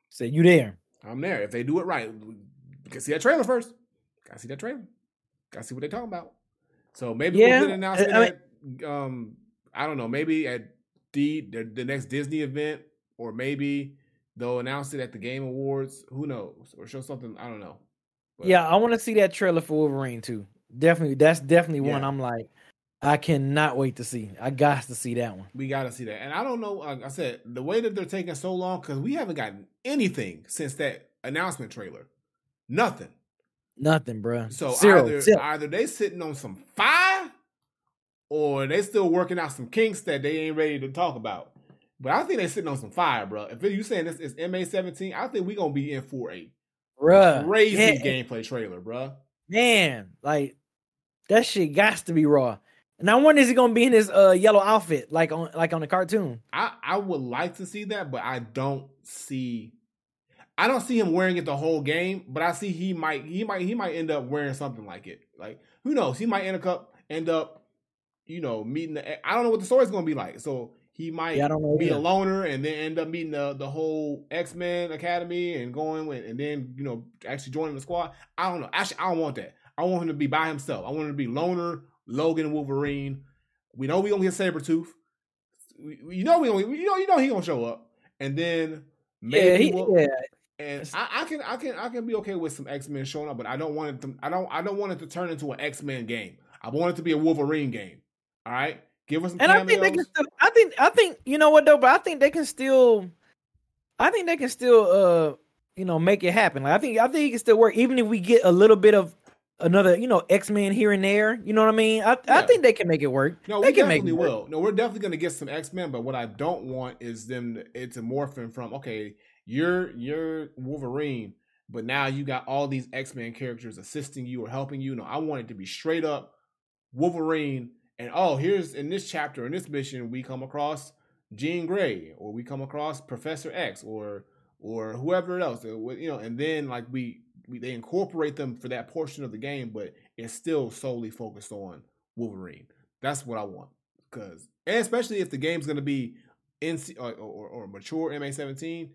Say you there? I'm there. If they do it right, we can see that trailer first. Gotta see that trailer. Gotta see what they're talking about. So maybe Yeah, we'll get an announcement I mean- at, um, I don't know, maybe at the, the the next Disney event, or maybe they'll announce it at the Game Awards. Who knows? Or show something. I don't know. But- Yeah, I want to see that trailer for Wolverine too. Definitely, that's definitely one I'm like, I cannot wait to see. I got to see that one. We got to see that. And I don't know, like I said, the way that they're taking so long, because we haven't gotten anything since that announcement trailer. Nothing. Nothing, bro. So Zero. either Zero. either they sitting on some fire, or they still working out some kinks that they ain't ready to talk about. But I think they sitting on some fire, bro. If you saying this is MA seventeen, I think we gonna be in for a Bruh. crazy yeah, gameplay trailer, bro. Man, like that shit got to be raw. And I wonder is he gonna be in his uh yellow outfit like on like on the cartoon? I I would like to see that, but I don't see. I don't see him wearing it the whole game, but I see he might he might he might end up wearing something like it. Like who knows? He might end up end up, you know, meeting the. I don't know what the story's gonna be like. So he might Yeah, I don't know be either. a loner and then end up meeting the the whole X Men Academy and going with, and then you know actually joining the squad. I don't know. Actually, I don't want that. I want him to be by himself. I want him to be loner, Logan, Wolverine. We know we gonna get Sabretooth. We- you know we gonna, you know you know he gonna show up, and then maybe yeah, he, we'll, yeah. And I, I can I can I can be okay with some X Men showing up, but I don't want it to I don't I don't want it to turn into an X Men game. I want it to be a Wolverine game. All right, give us some And I think they can still. I think. I think you know what though. But I think they can still. I think they can still. Uh, you know, make it happen. Like I think. I think it can still work, even if we get a little bit of another. You know, X Men here and there. You know what I mean? I. I think they can make it work. No, they we can make definitely it work. will. No, we're definitely gonna get some X Men, but what I don't want is them to, it to morphin from okay, you're you're Wolverine, but now you got all these X Men characters assisting you or helping you. No, I want it to be straight up Wolverine, and oh, here's in this chapter in this mission we come across Jean Grey, or we come across Professor X, or or whoever else, uh, you know, and then like we. We, they incorporate them for that portion of the game, but it's still solely focused on Wolverine. That's what I want. Cause and especially if the game's gonna be in or, or, or mature MA seventeen,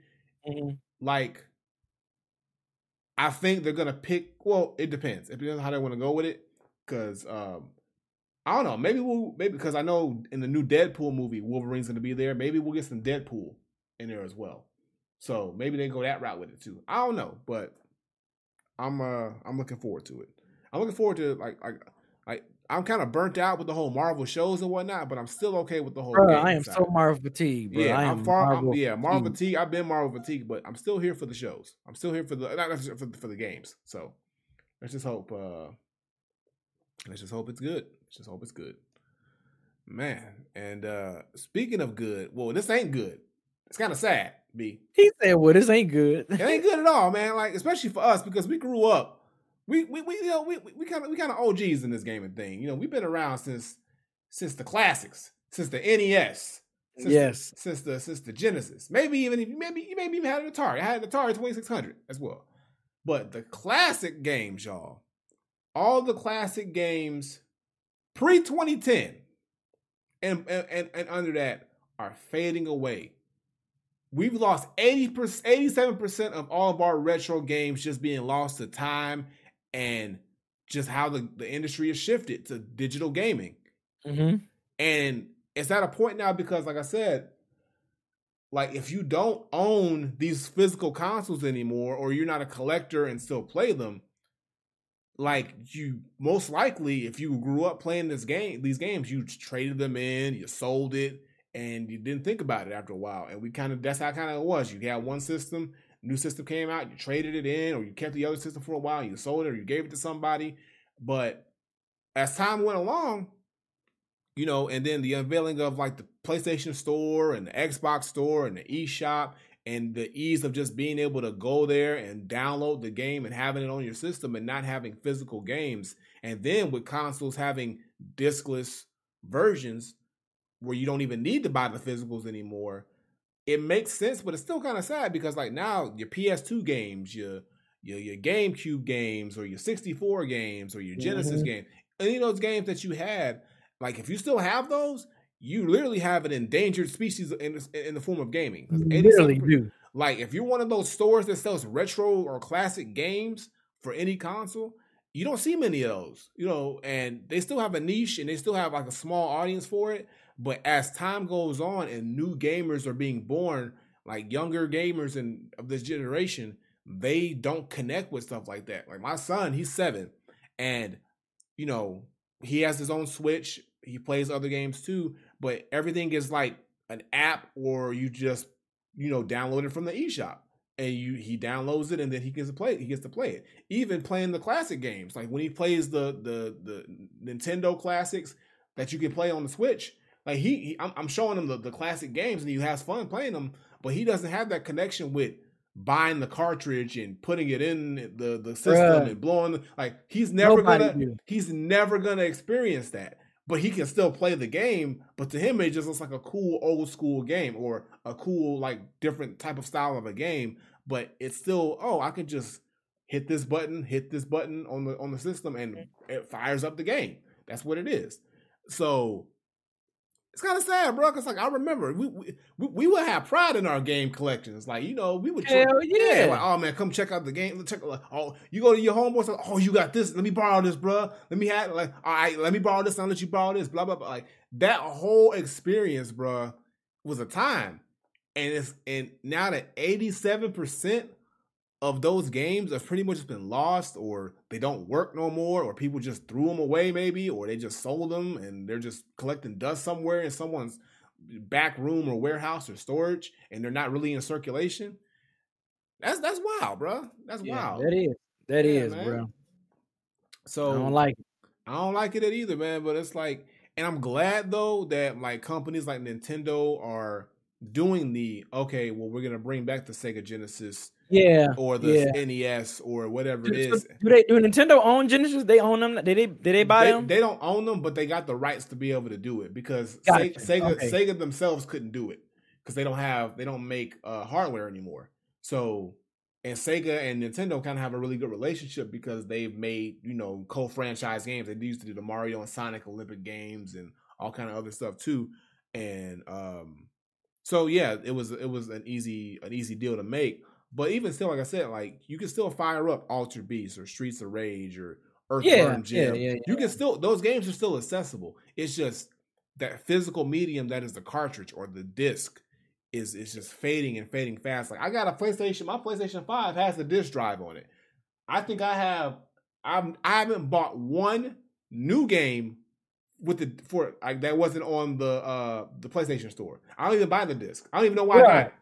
Mhm. like I think they're gonna pick. Well, it depends. It depends on how they want to go with it. Cause um, I don't know. Maybe we'll maybe because I know in the new Deadpool movie, Wolverine's gonna be there. Maybe we'll get some Deadpool in there as well. So maybe they go that route with it too. I don't know, but I'm uh I'm looking forward to it. I'm looking forward to like like I'm kind of burnt out with the whole Marvel shows and whatnot, but I'm still okay with the whole. Bro, I am side. so Marvel fatigued. Bro. Yeah, I I'm am far. I'm, yeah, Marvel fatigue. I've been Marvel fatigue, but I'm still here for the shows. I'm still here for the not necessarily for, for the games. So let's just hope. uh Let's just hope it's good. Let's just hope it's good, man. And uh speaking of good, well, this ain't good. It's kind of sad, b. He said, "Well, this ain't good." It ain't good at all, man. Like especially for us because we grew up. We we, we you know we we kind of we kind of OGs in this gaming thing. You know, we've been around since since the classics, since the NES. Since Yes. the, since the since the Genesis, maybe even maybe you maybe even had an Atari. I had an Atari twenty six hundred as well. But the classic games, y'all, all the classic games pre twenty ten, and, and and under that are fading away. We've lost 80 87 percent of all of our retro games just being lost to time and just how the, the industry has shifted to digital gaming. hmm And it's at a point now because, like I said, like if you don't own these physical consoles anymore, or you're not a collector and still play them, like you most likely, if you grew up playing this game, these games, you traded them in, you sold it, and you didn't think about it after a while. And we kind of that's how kind of it was. You had one system, new system came out, you traded it in, or you kept the other system for a while, you sold it, or you gave it to somebody. But as time went along, you know, and then the unveiling of like the PlayStation Store and the Xbox Store and the eShop and the ease of just being able to go there and download the game and having it on your system and not having physical games. And then with consoles having discless versions where you don't even need to buy the physicals anymore, it makes sense, but it's still kind of sad because like now your PS2 games, your your your GameCube games or your 64 games or your Genesis Mhm. game, any of those games that you had, like if you still have those, you literally have an endangered species in in the form of gaming. You 87 Literally do. like if you're one of those stores that sells retro or classic games for any console, you don't see many of those, you know, and they still have a niche and they still have like a small audience for it. But as time goes on and new gamers are being born, like younger gamers and of this generation, they don't connect with stuff like that. Like my son, he's seven, and you know, he has his own Switch. He plays other games too, but everything is like an app or you just you know download it from the eShop and you he downloads it and then he gets to play It. he gets to play it. Even playing the classic games, like when he plays the the the Nintendo classics that you can play on the Switch, like he, he I'm, I'm showing him the, the classic games and he has fun playing them, but he doesn't have that connection with buying the cartridge and putting it in the the system Bruh. and blowing the, like he's never Nobody gonna do. he's never gonna experience that. but he can still play the game. But to him, it just looks like a cool old school game or a cool like different type of style of a game. But it's still oh, I can just hit this button, hit this button on the on the system, and mm. it fires up the game. That's what it is. So it's kind of sad, bro. Cause like I remember, we, we we would have pride in our game collections. Like you know, we would hell yeah. Like oh man, come check out the game. Check like oh, you go to your homeboys. Like, oh, you got this. Let me borrow this, bro. Let me have like all right. Let me borrow this. I'll let you borrow this. Blah blah blah. Like that whole experience, bro, was a time. And it's and now that eighty seven percent of those games have pretty much been lost or they don't work no more or people just threw them away maybe or they just sold them and they're just collecting dust somewhere in someone's back room or warehouse or storage and they're not really in circulation. That's that's wild bro that's yeah, wild. that is that yeah, is, bro so i don't like it. I don't like it either man but it's like and i'm glad though that like companies like nintendo are doing the okay well we're gonna bring back the sega genesis yeah, or the yeah. NES or whatever it is. Do they do Nintendo own Genesis? They own them. Did they did they buy they, them? They don't own them, but they got the rights to be able to do it because gotcha. Sega okay. Sega themselves couldn't do it because they don't have they don't make uh, hardware anymore. So and Sega and Nintendo kind of have a really good relationship because they've made you know co-franchise games. They used to do the Mario and Sonic Olympic games and all kind of other stuff too. And um, so yeah, it was it was an easy an easy deal to make. But even still, like I said, like you can still fire up Altered Beast or Streets of Rage or Earthworm yeah, Jim. Yeah, yeah, You can still those games are still accessible. It's just that physical medium that is the cartridge or the disc is is just fading and fading fast. Like I got a PlayStation, my PlayStation Five has the disc drive on it. I think I have I'm I haven't bought one new game with the for like that wasn't on the uh the PlayStation store. I don't even buy the disc. I don't even know why right. I got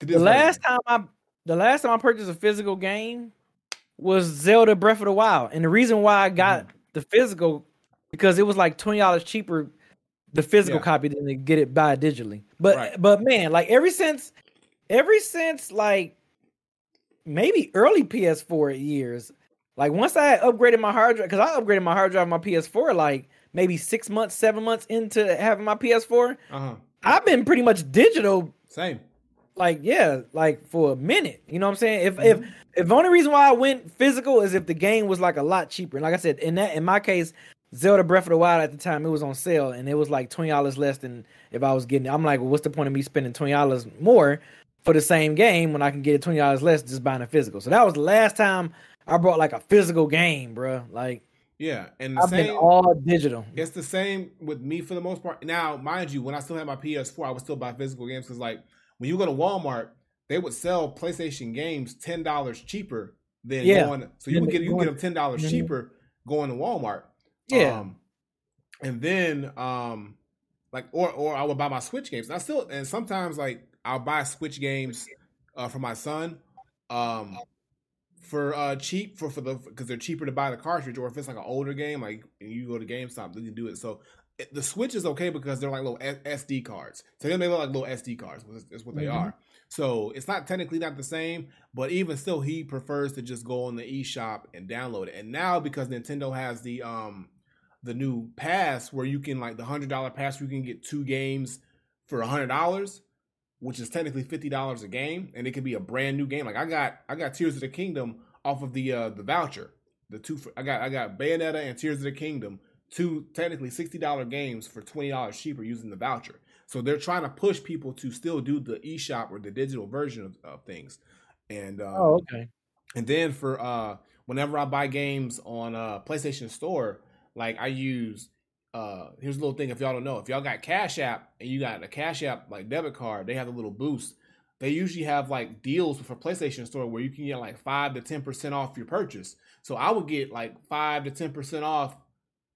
the, the last time I the last time I purchased a physical game was Zelda Breath of the Wild, and the reason why I got mm the physical because it was like twenty dollars cheaper the physical yeah. copy than to get it buy digitally. But right. but man, like ever since ever since like maybe early PS4 years, like once I upgraded my hard drive, because I upgraded my hard drive my PS4 like maybe six months, seven months into having my PS4. Uh-huh. I've been pretty much digital. Same like yeah, like for a minute. You know what I'm saying? If mm-hmm. if if the only reason why I went physical is if the game was like a lot cheaper. And like I said, in that in my case, Zelda Breath of the Wild at the time it was on sale and it was like twenty dollars less than if I was getting. I'm like, well, what's the point of me spending twenty dollars more for the same game when I can get it twenty dollars less just buying a physical? So that was the last time I brought like a physical game, bro. Like. Yeah, and I've same, been all digital. It's the same with me for the most part. Now, mind you, when I still had my PS4, I would still buy physical games because, like, when you go to Walmart, they would sell PlayStation games ten dollars cheaper than yeah. going. So you would get you get them ten dollars mm-hmm. cheaper going to Walmart. Yeah. Um, and then um, like or or I would buy my Switch games. And I still and sometimes like I'll buy Switch games uh, for my son. Um, for uh cheap for for the because they're cheaper to buy the cartridge or if it's like an older game like you go to GameStop they can do it so the Switch is okay because they're like little SD cards So them they look like little SD cards is what they mm-hmm. are so it's not technically not the same, but even still, he prefers to just go on the eShop and download it. And now because Nintendo has the um the new pass where you can like the hundred dollar pass, where you can get two games for a hundred dollars, which is technically fifty dollars a game, and it could be a brand new game. Like I got I got Tears of the Kingdom off of the uh the voucher. The two for, I got I got Bayonetta and Tears of the Kingdom, two technically sixty dollar games for twenty dollars cheaper using the voucher. So they're trying to push people to still do the eShop or the digital version of, of things. And um, oh, okay. And then for uh, whenever I buy games on uh, PlayStation Store, like I use uh, here's a little thing if y'all don't know if y'all got Cash App and you got a Cash App like debit card, they have a little boost. They usually have like deals with for PlayStation Store where you can get like five to ten percent off your purchase. So I would get like five to ten percent off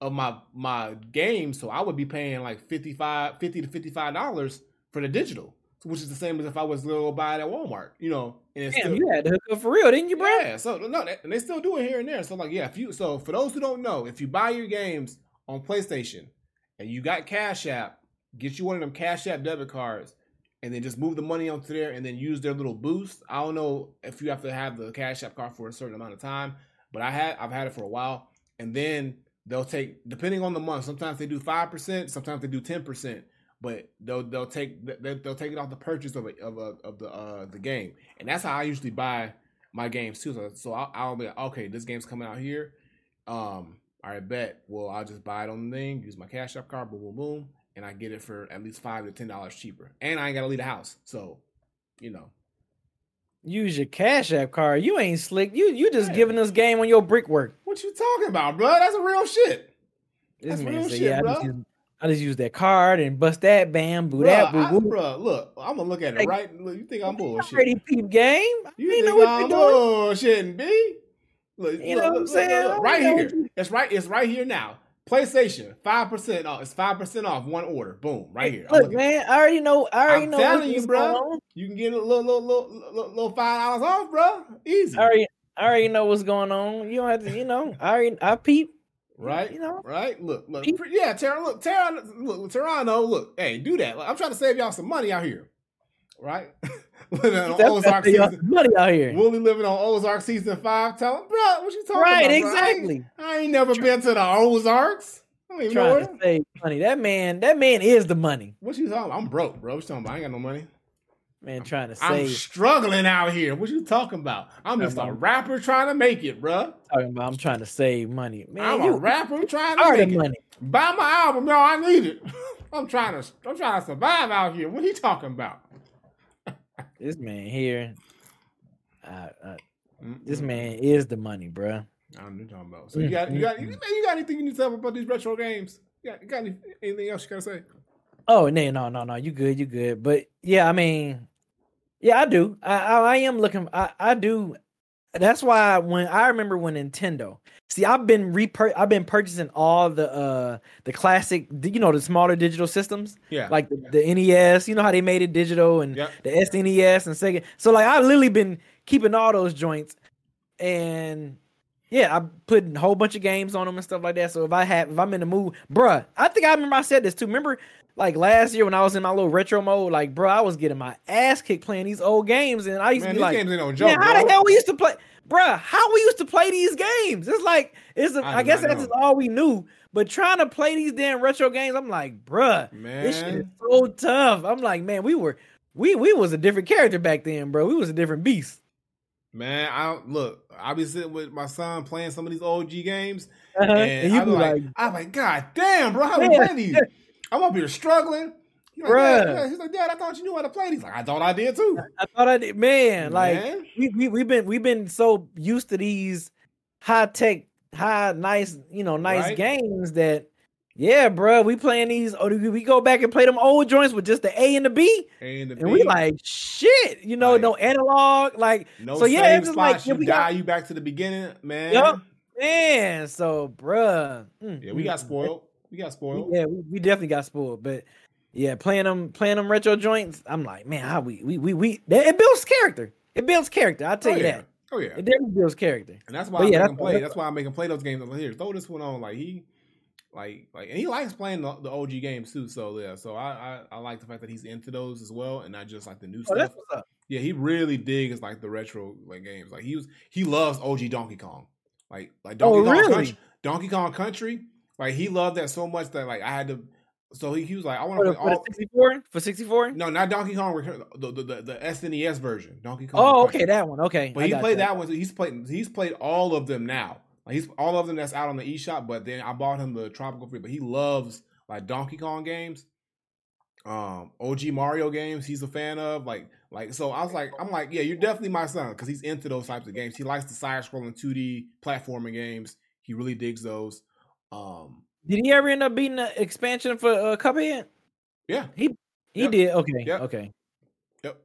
of my my game, so I would be paying like 55 50 to 55 dollars for the digital, which is the same as if I was buy it at Walmart, you know. And Damn, still, you had to hook up for real, didn't you, bro? Yeah, so no, and they still do it here and there. So like, yeah, if you so for those who don't know, if you buy your games on PlayStation and you got Cash App, get you one of them Cash App debit cards, and then just move the money onto there and then use their little boost. I don't know if you have to have the Cash App card for a certain amount of time, but I had I've had it for a while, and then they'll take depending on the month. Sometimes they do five percent, sometimes they do ten percent, but they'll they'll take they'll, take it off the purchase of a, of a, of the uh, the game, and that's how I usually buy my games too. So, so I'll, I'll be like, okay, this game's coming out here. Um, all right, bet. Well, I'll just buy it on the thing, use my cash app card, boom, boom, boom, and I get it for at least five to ten dollars cheaper, and I ain't gotta leave the house. So, you know, Use your cash app card. You ain't slick. You you just Yeah. giving us game on your brickwork. what you talking about, bro? That's a real shit. That's real said, shit, yeah, I bro. just, use, I just use that card and bust that bam, boo Bruh, that boo boo. bruh, look, I'm gonna look at it Like, right. Look, you think I'm bullshit? Pretty peep game. You ain't think know what I'm you're doing. bullshitting, B? Look, You look, know what I'm saying? look, I right here. It's right. It's right here now. PlayStation, five percent off. It's five percent off one order. Boom, right here. Look, man, I already know. I already I'm know. telling what's you, going bro. on. You can get a little, little, little, little, five dollars off, bro. Easy, I already, I already know what's going on. You don't have to, you know. I already, I peep. right? You know. right? Look, look, Peep. yeah, Tara. Look, Tara. Look, Toronto. Look, hey, do that. I'm trying to save y'all some money out here, right? [LAUGHS] Living on [LAUGHS] That's Ozark season. money out here. Willie living on Ozark season five. Tell him, bro, what you talking Right, about? bro? I ain't- exactly. I ain't never been to the Ozarks. I don't even know Trying where. to save money. That man, that man is the money. What you talking about? I'm broke, bro. What you talking about? I ain't got no money. Man, trying to I'm struggling out here. What you talking about? I'm just a rapper trying to make it, bro. Talking about, I'm trying to save money. Man, I'm you a rapper trying to make it. money. Buy my album, yo. I need it. [LAUGHS] I'm trying to. I'm trying to survive out here. What he talking about? This man here, uh, uh, this man is the money, bruh. I don't know what you're talking about. So you got, you got, you, you got anything you need to tell about these retro games? You got, you got any, anything else you gotta say? Oh no, no, no, no. You good? You good? But yeah, I mean, yeah, I do. I I, I am looking. I I do. That's why when I remember when Nintendo. See, I've been repur- I've been purchasing all the uh the classic, you know, the smaller digital systems, Yeah, like the, the NES. You know how they made it digital and the SNES and Sega. So like I've literally been keeping all those joints, and yeah, I put a whole bunch of games on them and stuff like that. So if I have if I'm in the mood, bruh, I think I remember I said this too. Remember like last year when I was in my little retro mode, like bro, I was getting my ass kicked playing these old games, and I used man, to be like, games ain't no joke, man, how bro. the hell we used to play, bruh? How we used to play these games? It's like it's. A, I I, guess that's just all we knew. But trying to play these damn retro games, I'm like, bruh, this shit is so tough. I'm like, man, we were we we was a different character back then, bro. We was a different beast. Man, I look. I be sitting with my son playing some of these OG games, Uh-huh. and, And you I be be like, like, I'm like, God damn, bro, how we play these? I'm up here struggling. He's like, Bruh. Dad, he's like, Dad, I thought you knew how to play He's Like, I thought I did too. I thought I did, man. Like we we we've been we've been so used to these high tech, high nice, you know, nice Right. games that yeah, bro, we playing these. Oh, we we go back and play them old joints with just the A and the B, And, the and we like shit. You know, Like, no analog. Like no so, yeah, it's just like, you die, got- you back to the beginning, man. Yup. man. So, bruh, mm, Yeah, we mm, got mm. spoiled. We got spoiled. Yeah, we, we definitely got spoiled. But yeah, playing them playing them retro joints, I'm like, man, how we we we we that, it builds character. It builds character. I'll tell oh, you yeah. that. Oh yeah. It definitely builds character. And that's why But I yeah, make that's him play. that's why I make him play those games. I'm like, here, throw this one on. Like he, like, like, and he likes playing the, the OG games too. So yeah, so I, I I like the fact that he's into those as well, and not just like the new Oh, stuff. that's what's up. Yeah, he really digs like the retro like games. Like he was he loves OG Donkey Kong. Like like oh, Donkey Oh, Kong really? Country, Donkey Kong Country. Like he loved that so much that like I had to. So he, he was like, I want to play for all. 64? For 64? No, not Donkey Kong. The the, the, the SNES version, Donkey Kong. Oh, okay, that one. Okay. But I he played you. that one. So he's played. He's played all of them now. Like he's all of them that's out on the eShop. But then I bought him the Tropical Freeze. But he loves like Donkey Kong games, um, OG Mario games. He's a fan of like like. So I was like, I'm like, yeah, you're definitely my son because he's into those types of games. He likes the side scrolling 2D platforming games. He really digs those. Um, Did he ever end up beating the expansion for uh, Cuphead? yeah, He Yep. did. Okay. Yep. Okay. yep.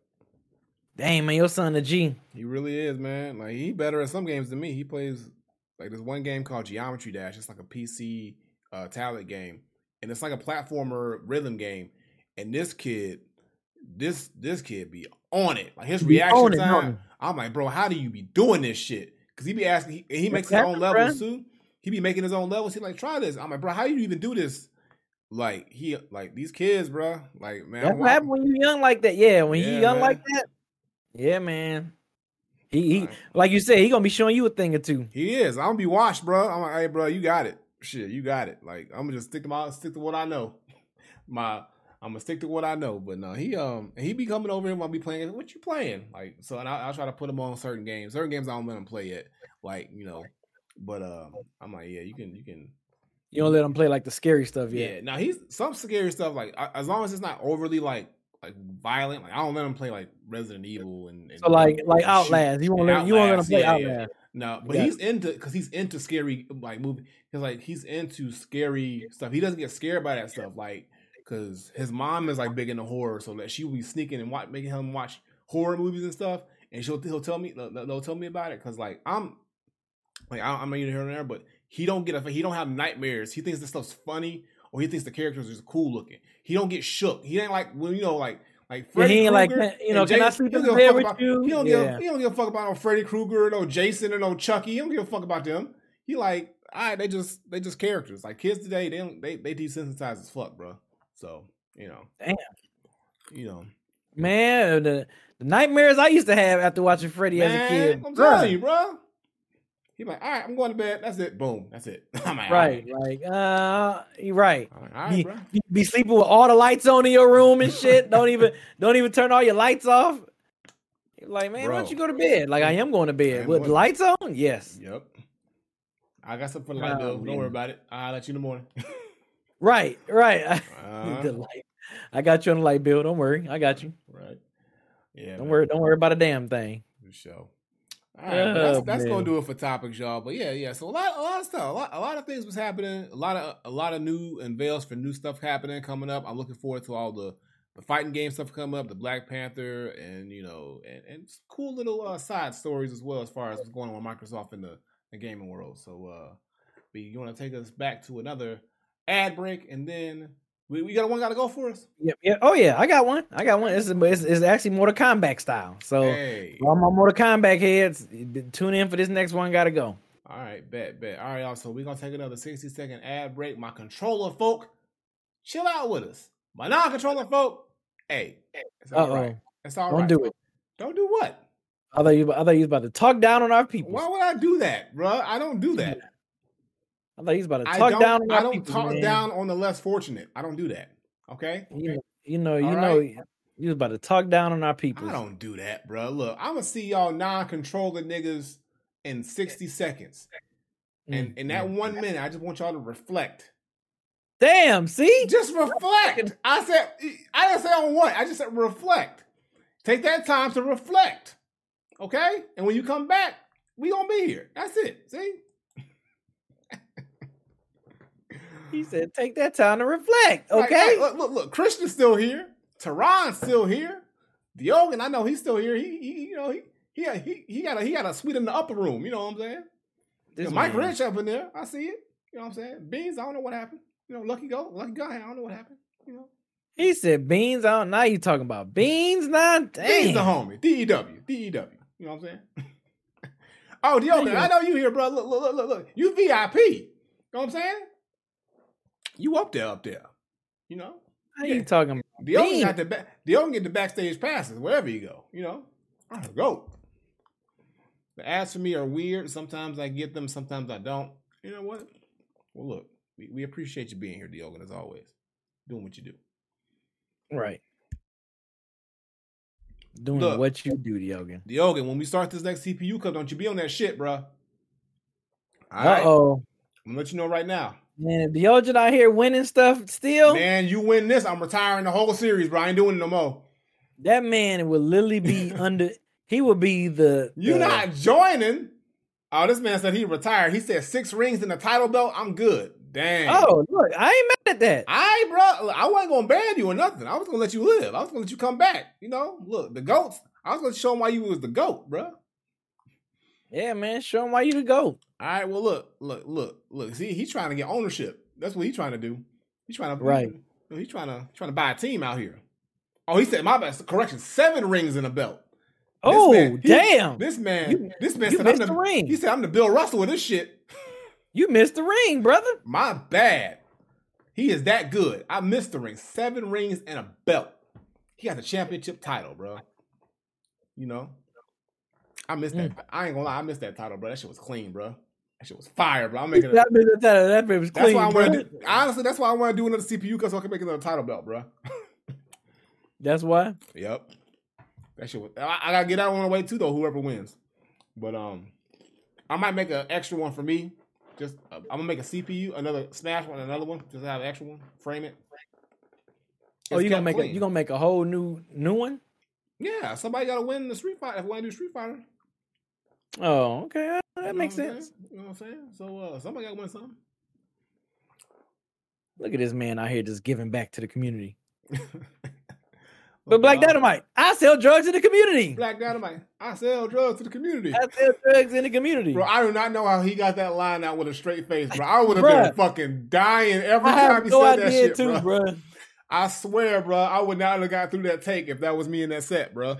Dang, man, your son a G. He really is, man. Like he better at some games than me. He plays like there's one game called Geometry Dash. It's like a PC uh, tablet game, and it's like a platformer rhythm game. And this kid, this this kid be on it. Like his reaction on it, time, I'm like, bro, how do you be doing this shit? Because he be asking, he, he makes his own levels too. He be making his own levels. He like, try this. I'm like, bro, how do you even do this? Like he, like these kids, bro. Like man, That's what happens when you young like that. Yeah, when Yeah, you young man. like that. Yeah, man. He, he Right. like you said, he gonna be showing you a thing or two. He is. I'm gonna be washed, bro. I'm like, hey, bro, you got it. shit, you got it. Like I'm gonna just stick to my stick to what I know. [LAUGHS] My I'm gonna stick to what I know. But no, he um he be coming over here while be playing. What you playing? Like so, and I, will try to put him on certain games. Certain games I don't let him play yet. Like you know, but um I'm like yeah, you can you can. You don't let him play like the scary stuff yet. Yeah, now he's some scary stuff. Like as long as it's not overly like like violent. Like I don't let him play like Resident Evil and, and so like like Outlast. You won't let you won't let him play yeah, Outlast. Yeah. No, but he's into because he's into scary like movie. Cause like he's into scary stuff. He doesn't get scared by that stuff. Like because his mom is like big into horror, so that she will be sneaking and watch, making him watch horror movies and stuff. And she'll he'll tell me they'll tell me about it because like I'm like I'm not even here and there, but he don't get a he don't have nightmares. He thinks this stuff's funny or he thinks the characters is cool looking. He don't get shook. He ain't like when you know like like Freddy he ain't Krueger like you know can I sleep in bed with about, you? He don't yeah. give he don't give a fuck about no Freddy Krueger, or no Jason, or no Chucky. He don't give a fuck about them. He like all right, they just they just characters. Like kids today, they don't they they desensitized as fuck, bro. So you know, damn, you know, man, the, the nightmares I used to have after watching Freddy man, as a kid. I'm telling you, bro. He like, all right, I'm going to bed. That's it. Boom. That's it. [LAUGHS] like, right. Like, uh, you're right. Like, all right, bro. You, be sleeping with all the lights on in your room and shit. [LAUGHS] don't even, don't even turn all your lights off. You're like, man, bro. why don't you go to bed? Like, I am going to bed with the lights on. Yes. Yep. I got something for the light oh, bill. Don't worry about it. I'll let you in the morning. [LAUGHS] right. Right. Uh, the light. I got you on the light bill. Don't worry. I got you. Right. Yeah. Don't man. worry. Don't worry about a damn thing. For sure. All right, oh, that's, that's gonna do it for topics, y'all. But yeah, yeah. So a lot, a lot of stuff, a lot, a lot of things was happening. A lot of, a lot of new unveils for new stuff happening coming up. I'm looking forward to all the, the fighting game stuff coming up, the Black Panther, and you know, and, and cool little uh, side stories as well as far as what's going on with Microsoft in the, the gaming world. So, uh, but you want to take us back to another ad break, and then we, we got one got to go for us. Yeah, yeah. Oh yeah, I got one. I got one. It's, it's, it's actually Mortal Kombat style. So hey. all my Mortal Kombat heads, tune in for this next one. Got to go. All right, bet, bet. All right, y'all. So we're gonna take another sixty second ad break. My controller folk, chill out with us. My non-controller folk, hey, it's all right. It's all Don't right. do it. Don't do what? I thought you. I thought you was about to talk down on our people. Why would I do that, bro? I don't do that. I thought he's about to talk down. On our people. I don't people, talk man. down on the less fortunate. I don't do that. Okay. You, you know, you All know, right? you was about to talk down on our people. I don't do that, bro. Look, I'm gonna see y'all non-controller niggas in 60 seconds, and mm-hmm. in that one minute, I just want y'all to reflect. Damn, see, just reflect. I said, I didn't say on what. I just said reflect. Take that time to reflect. Okay, and when you come back, we gonna be here. That's it. See. He said, "Take that time to reflect." Okay. look, look, look, Christian's still here. Tehran's still here. Diogen, I know he's still here. He, he you know, he he he he got a he got a suite in the upper room. You know what I'm saying? You know, Mike Rich up in there. I see it. You know what I'm saying? Beans, I don't know what happened. You know, Lucky Go, Lucky Guy, I don't know what happened. You know. He said beans. I don't. Now you talking about beans? Nah, damn. Beans the homie. D E W. D E W. You know what I'm saying? [LAUGHS] oh, Diogen, I know you here, bro. Look, look, look, look, look. You VIP. You know what I'm saying? You up there, up there. You know? How yeah. you talking about? The only got the back the only get the backstage passes wherever you go, you know? I don't go. The ads for me are weird. Sometimes I get them, sometimes I don't. You know what? Well look, we, we appreciate you being here, Diogen, as always. Doing what you do. Right. Doing look, what you do, Diogen. Diogen, when we start this next CPU cup, don't you be on that shit, bro. Uh oh. I'm gonna let you know right now. Man, Diogen out here winning stuff still. Man, you win this, I'm retiring the whole series, bro. I ain't doing it no more. That man would literally be [LAUGHS] under. He would be the. You the, not joining? Oh, this man said he retired. He said six rings in the title belt. I'm good. Damn. Oh, look, I ain't mad at that. I, bro, I wasn't gonna ban you or nothing. I was gonna let you live. I was gonna let you come back. You know, look, the goats. I was gonna show him why you was the goat, bro. Yeah, man, show him why you the goat. All right, well, look, look, look, look. See, he's trying to get ownership. That's what he's trying to do. He's trying to right. He's trying to trying to buy a team out here. Oh, he said my best correction. Seven rings in a belt. This oh man, he, damn! This man, you, this man said I'm the, the ring. He said I'm the Bill Russell of this shit. You missed the ring, brother. [LAUGHS] My bad. He is that good. I missed the ring. Seven rings and a belt. He got the championship title, bro. You know, I missed that. Mm. I ain't gonna lie, I missed that title, bro. That shit was clean, bro. That shit was fire, bro. I'm making. That bit, that, that bit was That's clean. why I bro. want to. Honestly, that's why I want to do another CPU because so I can make another title belt, bro. [LAUGHS] That's why. Yep. That shit. Was, I, I gotta get that one away too, though. Whoever wins, but um, I might make an extra one for me. Just uh, I'm gonna make a CPU, another Smash one, another one. Just have an extra one. Frame it. Oh, It's you gonna make a you gonna make a whole new new one? Yeah, somebody gotta win the Street Fighter if we want to do Street Fighter. Oh, okay, uh, that You know makes sense. saying? You know what I'm saying? So uh, somebody gotta win something. Look at this man out here just giving back to the community. [LAUGHS] But Black Dynamite, I sell drugs in the community. Black Dynamite. I sell drugs to the community. I sell drugs in the community. Bro, I do not know how he got that line out with a straight face, bro. I would have been fucking dying every I time he no said that shit, too, bro. bro. I swear, bro, I would not have got through that take if that was me in that set, bro.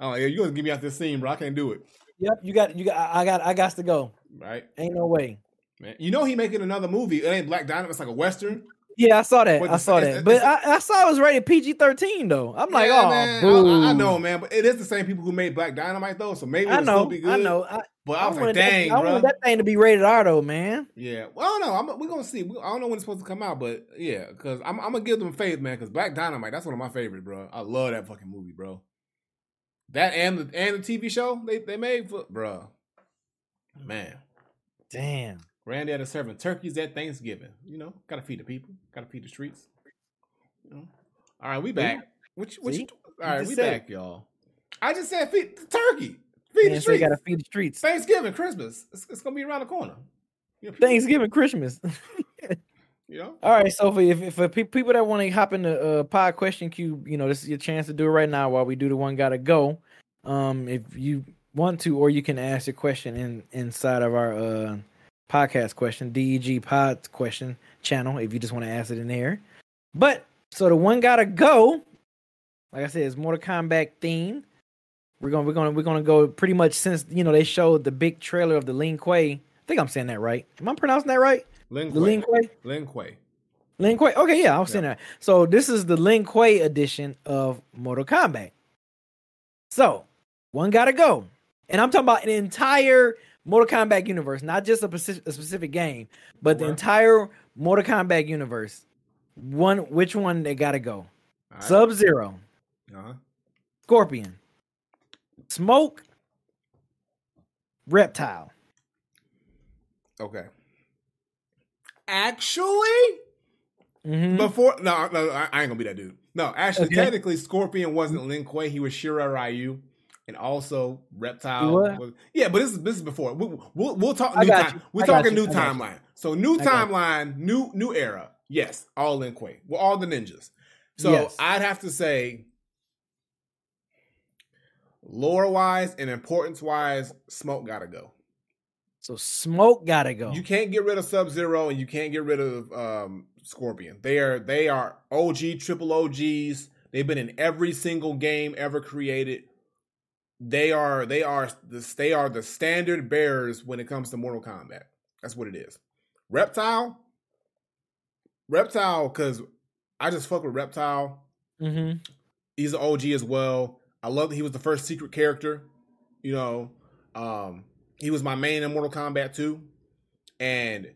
Oh yeah, you gonna get me out this scene, bro? I can't do it, Yep, you got you got. I got I got to go. right? Ain't no way. Man, you know he making another movie. It ain't Black Dynamite. It's like a western. Yeah, I saw that. But I saw it's- that. But it's- I, I saw it was rated PG thirteen though. I'm like, Yeah, oh, man. I, I know, man, but it is the same people who made Black Dynamite though, so maybe I it'll still know. be good. I know. I, But I was like, dang, that, I wanted that thing to be rated R though, man. Yeah, well, I don't know. I'm, we're gonna see. I don't know when it's supposed to come out, but yeah, because I'm, I'm gonna give them faith, man. Because Black Dynamite, that's one of my favorites, bro. I love that fucking movie, bro. That and the and the TV show they they made for, bro. Man, Damn. Granddad is serving turkeys at Thanksgiving. You know, gotta feed the people, gotta feed the streets. You know. All right, we back. What you, what See? you, all right, we said back, y'all. I just said feed the turkey, feed the Man, so you streets. gotta feed the streets. Thanksgiving, Christmas, it's, it's gonna be around the corner. You know, Thanksgiving, Christmas. [LAUGHS] All right, so for if, for people that want to hop in the uh, pod question queue, you know this is your chance to do it right now while we do the one gotta go. Um, if you want to, or you can ask your question in inside of our uh podcast question, DEG Pod question channel. If you just want to ask it in there, but so the one gotta go. Like I said, it's Mortal Kombat theme. We're gonna we're gonna we're gonna go pretty much since you know they showed the big trailer of the Lin Kuei. I think I'm saying that right. Am I pronouncing that right? Lin Kuei. Lin Kuei. Lin Kuei. Okay, yeah, I was saying that. So this is the Lin Kuei edition of Mortal Kombat. So one gotta go, and I'm talking about an entire Mortal Kombat universe, not just a specific, a specific game, but the entire Mortal Kombat universe. One, which one they gotta go? Right. Sub Zero, Uh-huh. Scorpion, Smoke, Reptile. Okay. Actually, Mhm. before no, no, I ain't gonna be that dude. No, actually, Okay. technically, Scorpion wasn't Lin Kuei. He was Shirai Ryu, and also Reptile. Was? Yeah, but this is this is before. we, we'll, we'll talk new time. we're I talking new I got you. timeline. So new timeline, new new era. Yes, all Lin Kuei. Well, all the ninjas. So Yes. I'd have to say, lore wise and importance wise, Smoke gotta go. So Smoke gotta go. You can't get rid of Sub Zero and you can't get rid of um, Scorpion. They are they are OG triple OGs. They've been in every single game ever created. They are they are the they are the standard bearers when it comes to Mortal Kombat. That's what it is. Reptile, Reptile, because I just fuck with Reptile. hmm He's an OG as well. I love that he was the first secret character. You know, um, he was my main in Mortal Kombat 2. And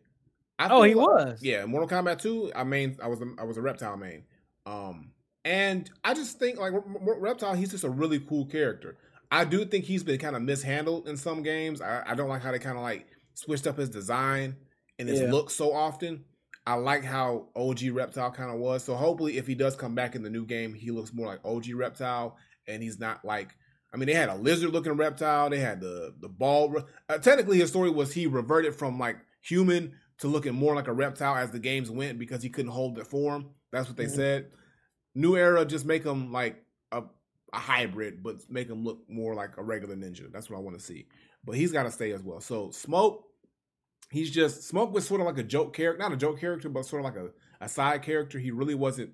I Oh, he like- was. Yeah, Mortal Kombat 2, I main I was a, I was a reptile main. Um and I just think like Reptile, he's just a really cool character. I do think he's been kind of mishandled in some games. I, I don't like how they kind of like switched up his design and his Yeah. look so often. I like how OG Reptile kind of was. So hopefully, if he does come back in the new game, he looks more like OG Reptile, and he's not like. I mean, they had a lizard-looking reptile. They had the the ball. Uh, technically, his story was he reverted from like human to looking more like a reptile as the games went because he couldn't hold the form. That's what they Mhm. said. New era, just make him like a a hybrid, but make him look more like a regular ninja. That's what I want to see. But he's got to stay as well. So smoke he's just Smoke was sort of like a joke character, not a joke character, but sort of like a, a side character. He really wasn't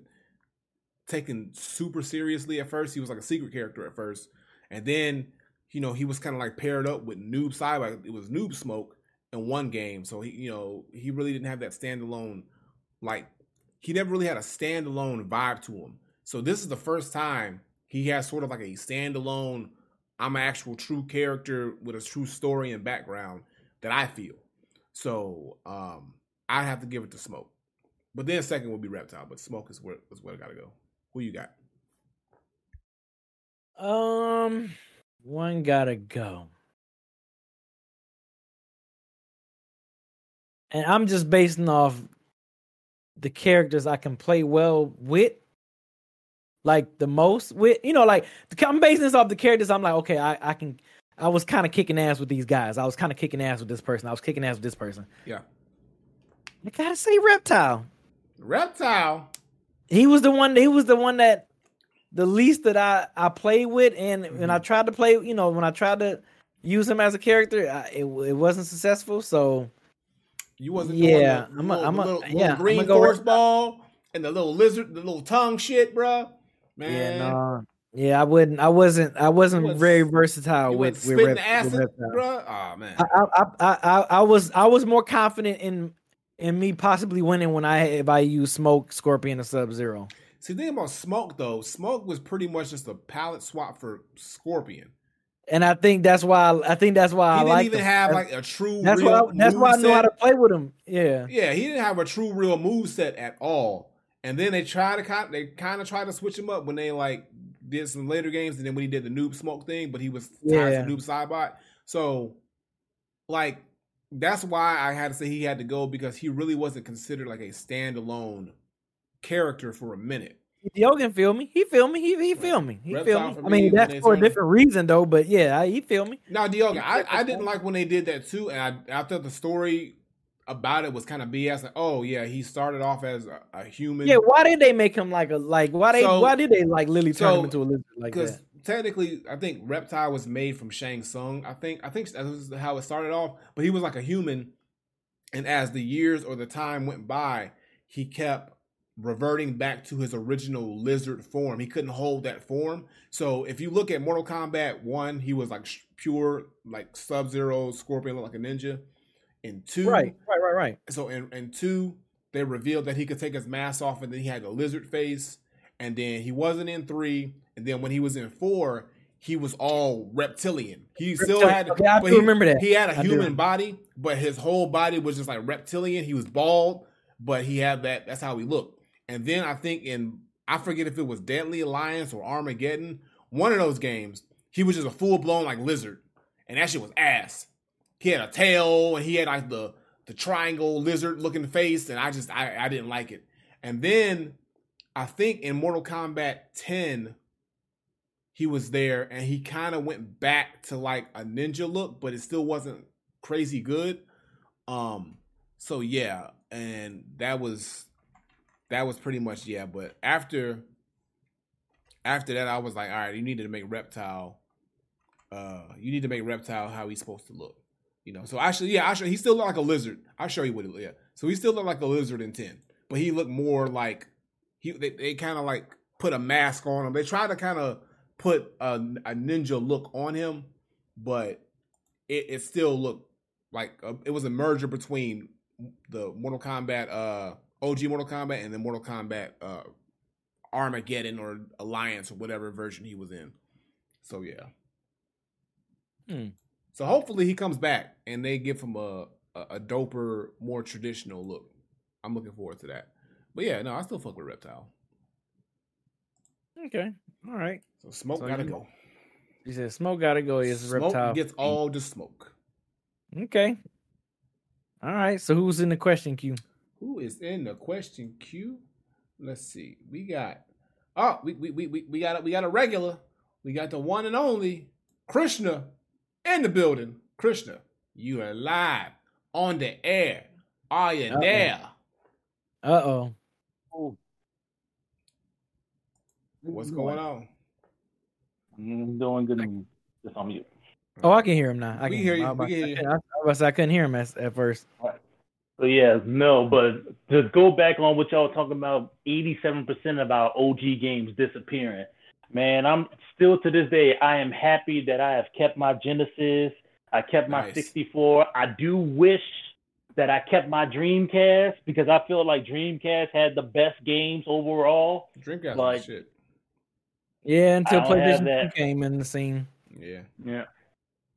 taken super seriously at first. He was like a secret character at first, and then you know he was kind of like paired up with Noob. Like it was Noob Smoke in one game, so he you know he really didn't have that standalone like he never really had a standalone vibe to him. So this is the first time he has sort of like a standalone. I'm an actual true character with a true story and background that I feel. So um, I have to give it to Smoke. But then second would be Reptile, but Smoke is where is where I gotta go. Who you got? Um, one gotta go. And I'm just basing off the characters I can play well with, like the most with. You know, like I'm basing this off the characters. I'm like, okay, I, I can. I was kind of kicking ass with these guys. I was kind of kicking ass with this person. I was kicking ass with this person. Yeah. I gotta say, Reptile. Reptile. He was the one. He was the one that the least that I I played with, and mm-hmm. when I tried to play, you know, when I tried to use him as a character, I, it it wasn't successful. So you wasn't. Yeah, the, I'm a, little, I'm a, little, yeah, little green go forest ball and the little lizard, the little tongue shit, bro. Man. Yeah, no. Yeah, I wouldn't. I wasn't. I wasn't was, very versatile with with, rep, acid, with bro. Oh man. I, I, I, I, I was I was more confident in in me possibly winning when I if I use smoke, scorpion, and sub zero. See, the thing about smoke though, smoke was pretty much just a palette swap for scorpion. And I think that's why I think that's why he I didn't even him. have like a true. That's why. I, that's why I know how to play with him. Yeah. Yeah, he didn't have a true real move set at all. And then they tried to kind, they kind of tried to switch him up when they like did some later games, and then when he did the noob smoke thing, but he was tied yeah. to noob Saibot. So, like, that's why I had to say he had to go because he really wasn't considered like a standalone character for a minute. Diogen feel me. He feel me. He he feel me. He feel me. I mean, that's for a different reason though. But yeah, he feel me. Now, Diogen, I, I didn't like when they did that too, and I, I thought the story about it was kind of BS. Like, oh yeah, he started off as a, a, human. Yeah, why did they make him like a like? Why they so, why did they like literally turn so, him into a lizard like that? Because technically, I think Reptile was made from Shang Tsung. I think I think that was how it started off. But he was like a human, and as the years or the time went by, he kept reverting back to his original lizard form. He couldn't hold that form. So if you look at Mortal Kombat 1, he was like pure like Sub-Zero, Scorpion like a ninja. In 2, right, right, right, right. So in, in 2, they revealed that he could take his mask off and then he had the lizard face. And then he wasn't in 3, and then when he was in 4, he was all reptilian. He still had okay, I do he, remember that. He had a I human body, but his whole body was just like reptilian. He was bald, but he had that that's how he looked. And then I think in I forget if it was Deadly Alliance or Armageddon, one of those games, he was just a full blown like lizard, and that shit was ass. He had a tail and he had like the the triangle lizard looking face, and I just I, I didn't like it. And then I think in Mortal Kombat 10, he was there and he kind of went back to like a ninja look, but it still wasn't crazy good. Um, so yeah, and that was that was pretty much yeah. But after after that, I was like, all right, you needed to make reptile. Uh, you need to make reptile how he's supposed to look. You know, so actually, yeah, actually, he still looked like a lizard. I'll show you what he yeah. So he still looked like a lizard in ten, but he looked more like he. They, they kind of like put a mask on him. They tried to kind of put a, a, ninja look on him, but it, it still looked like a, it was a merger between the Mortal Kombat uh OG Mortal Kombat and then Mortal Kombat uh, Armageddon or Alliance or whatever version he was in. So yeah. Hmm. So hopefully he comes back and they give him a, a, a doper, more traditional look. I'm looking forward to that. But yeah, no, I still fuck with Reptile. Okay. All right. So smoke so gotta you, go. He said smoke gotta go. Is smoke reptile gets all the smoke. Okay. All right. So who's in the question queue? Who is in the question queue? Let's see. We got oh, we we we we, got a, we got a regular. We got the one and only Krishna in the building. Krishna, you are live on the air. Are you Uh-oh. there? Uh oh. What's going on? I'm doing good. Just on mute. Oh, I can hear him now. I we can hear you. We hear you. I, I, I couldn't hear him at, at first. So yeah, no, but to go back on what y'all talking about, 87% of our OG games disappearing. Man, I'm still to this day, I am happy that I have kept my Genesis. I kept my nice. 64. I do wish that I kept my Dreamcast because I feel like Dreamcast had the best games overall. Dreamcast like, shit. Yeah, until PlayStation came in the scene. Yeah. Yeah.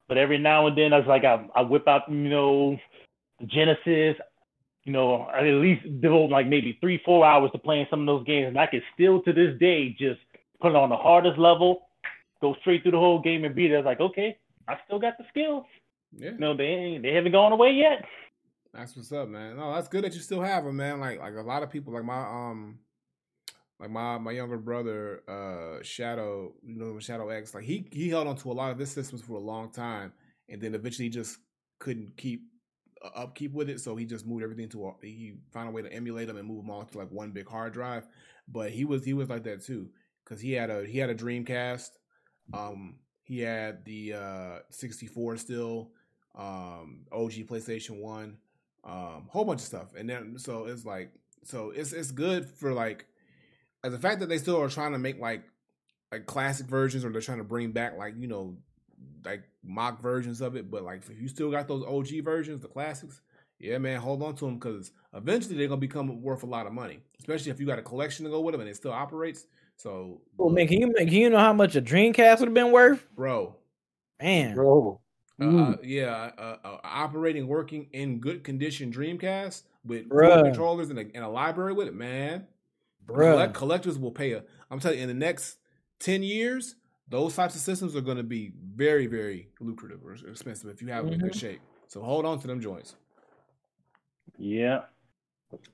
But every now and then I was like I, I whip out, you know, Genesis, you know, at least devote like maybe three, four hours to playing some of those games, and I can still to this day just put it on the hardest level, go straight through the whole game and beat it. I was like, okay, I still got the skills. Yeah. You know, they ain't, they haven't gone away yet. That's what's up, man. No, that's good that you still have them, man. Like like a lot of people, like my um, like my my younger brother, uh, Shadow, you know, Shadow X, like he he held on to a lot of his systems for a long time, and then eventually just couldn't keep upkeep with it, so he just moved everything to a, he found a way to emulate them and move them all to like one big hard drive. But he was he was like that too, because he had a he had a Dreamcast, um, he had the uh 64 still, um, OG PlayStation One um, whole bunch of stuff. And then so it's like so it's it's good for like as the fact that they still are trying to make like like classic versions or they're trying to bring back like you know like mock versions of it. But like if you still got those OG versions, the classics, yeah, man, hold on to them because eventually they're gonna become worth a lot of money, especially if you got a collection to go with them and it still operates. So, well, man, can you can you know how much a Dreamcast would have been worth, bro? Man, bro. Uh, uh, yeah, uh, uh, operating, working in good condition Dreamcast with controllers and a, and a, library with it, man. Collect, collectors will pay a. I'm telling you, in the next ten years, those types of systems are going to be very, very lucrative or expensive if you have them mm-hmm. in good mm-hmm. shape. So hold on to them joints. Yeah.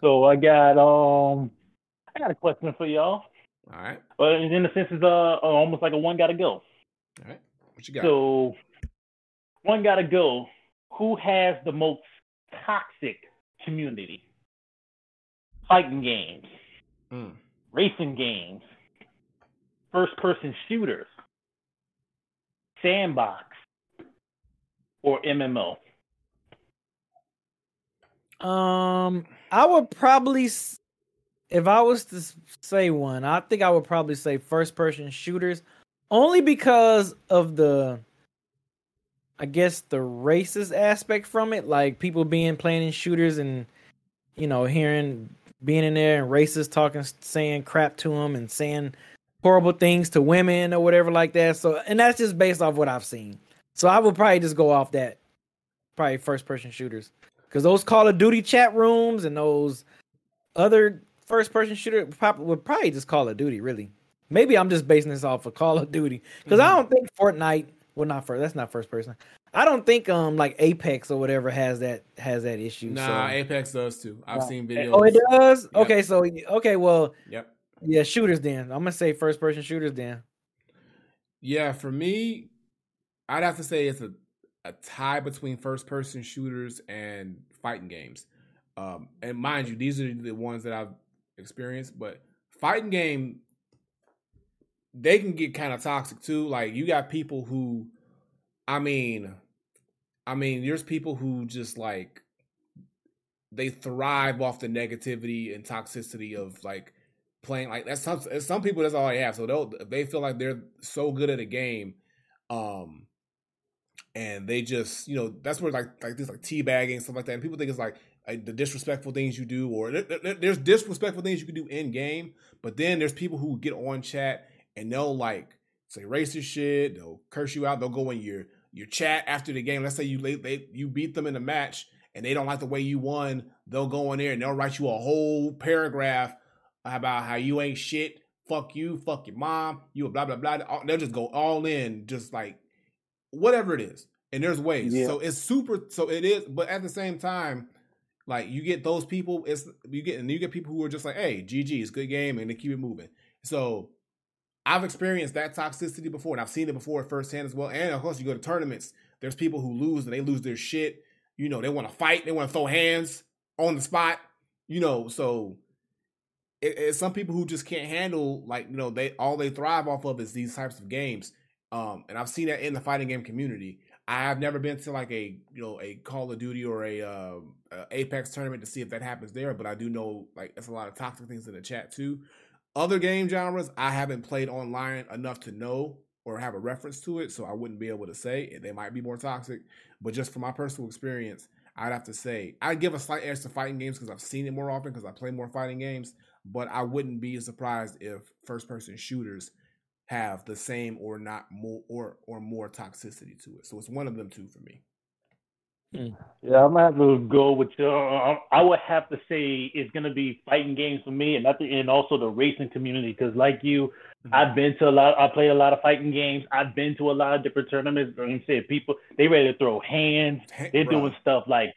So I got um, I got a question for y'all. All right. But in a sense, it's uh almost like a one got to go. All right. What you got? So one got to go. Who has the most toxic community? Fighting games, mm. racing games, first person shooters, sandbox, or MMO? Um, I would probably, if I was to say one, I think I would probably say first person shooters, only because of the I guess the racist aspect from it, like people being playing in shooters and you know hearing being in there and racist talking, saying crap to them and saying horrible things to women or whatever like that. So, and that's just based off what I've seen. So I would probably just go off that, probably first person shooters, because those Call of Duty chat rooms and those other first person shooter would probably just Call of Duty. Really, maybe I'm just basing this off of Call of Duty because mm-hmm. I don't think Fortnite well, not first. That's not first person. I don't think um like Apex or whatever has that has that issue. Nah, so. Apex does too. I've seen videos. Oh, it does. Yep. Okay, so okay, well, yep. Yeah, shooters. Then I'm gonna say first person shooters. Then. Yeah, for me, I'd have to say it's a a tie between first person shooters and fighting games. Um, and mind you, these are the ones that I've experienced, but fighting game they can get kind of toxic too. Like you got people who, I mean, I mean, there's people who just like they thrive off the negativity and toxicity of like playing like that's some some people that's all they have. So they'll they feel like they're so good at a game, um, and they just you know that's where like like this like teabagging stuff like that. And people think it's like, like the disrespectful things you do, or there's disrespectful things you can do in game. But then there's people who get on chat and they'll like say racist shit. They'll curse you out. They'll go in your your chat after the game. Let's say you they, you beat them in a match and they don't like the way you won. They'll go in there and they'll write you a whole paragraph about how you ain't shit. Fuck you. Fuck your mom. You blah blah blah. They'll just go all in, just like whatever it is. And there's ways. Yeah. So it's super. So it is. But at the same time. Like you get those people, it's you get and you get people who are just like, "Hey, GG, it's good game," and they keep it moving. So I've experienced that toxicity before, and I've seen it before firsthand as well. And of course, you go to tournaments. There's people who lose and they lose their shit. You know, they want to fight, they want to throw hands on the spot. You know, so it, it's some people who just can't handle like you know they all they thrive off of is these types of games. Um, and I've seen that in the fighting game community. I have never been to like a you know a Call of Duty or a, uh, Apex tournament to see if that happens there, but I do know like it's a lot of toxic things in the chat too. Other game genres I haven't played online enough to know or have a reference to it, so I wouldn't be able to say they might be more toxic. But just from my personal experience, I'd have to say I'd give a slight edge to fighting games because I've seen it more often because I play more fighting games. But I wouldn't be surprised if first person shooters have the same or not more or or more toxicity to it. So it's one of them two for me. Yeah, I'm gonna have to go with you. Uh, I would have to say it's gonna be fighting games for me, and nothing, and also the racing community. Because like you, Mm-hmm. I've been to a lot. I play a lot of fighting games. I've been to a lot of different tournaments. Like I said, people they ready to throw hands. They're Bruh. doing stuff like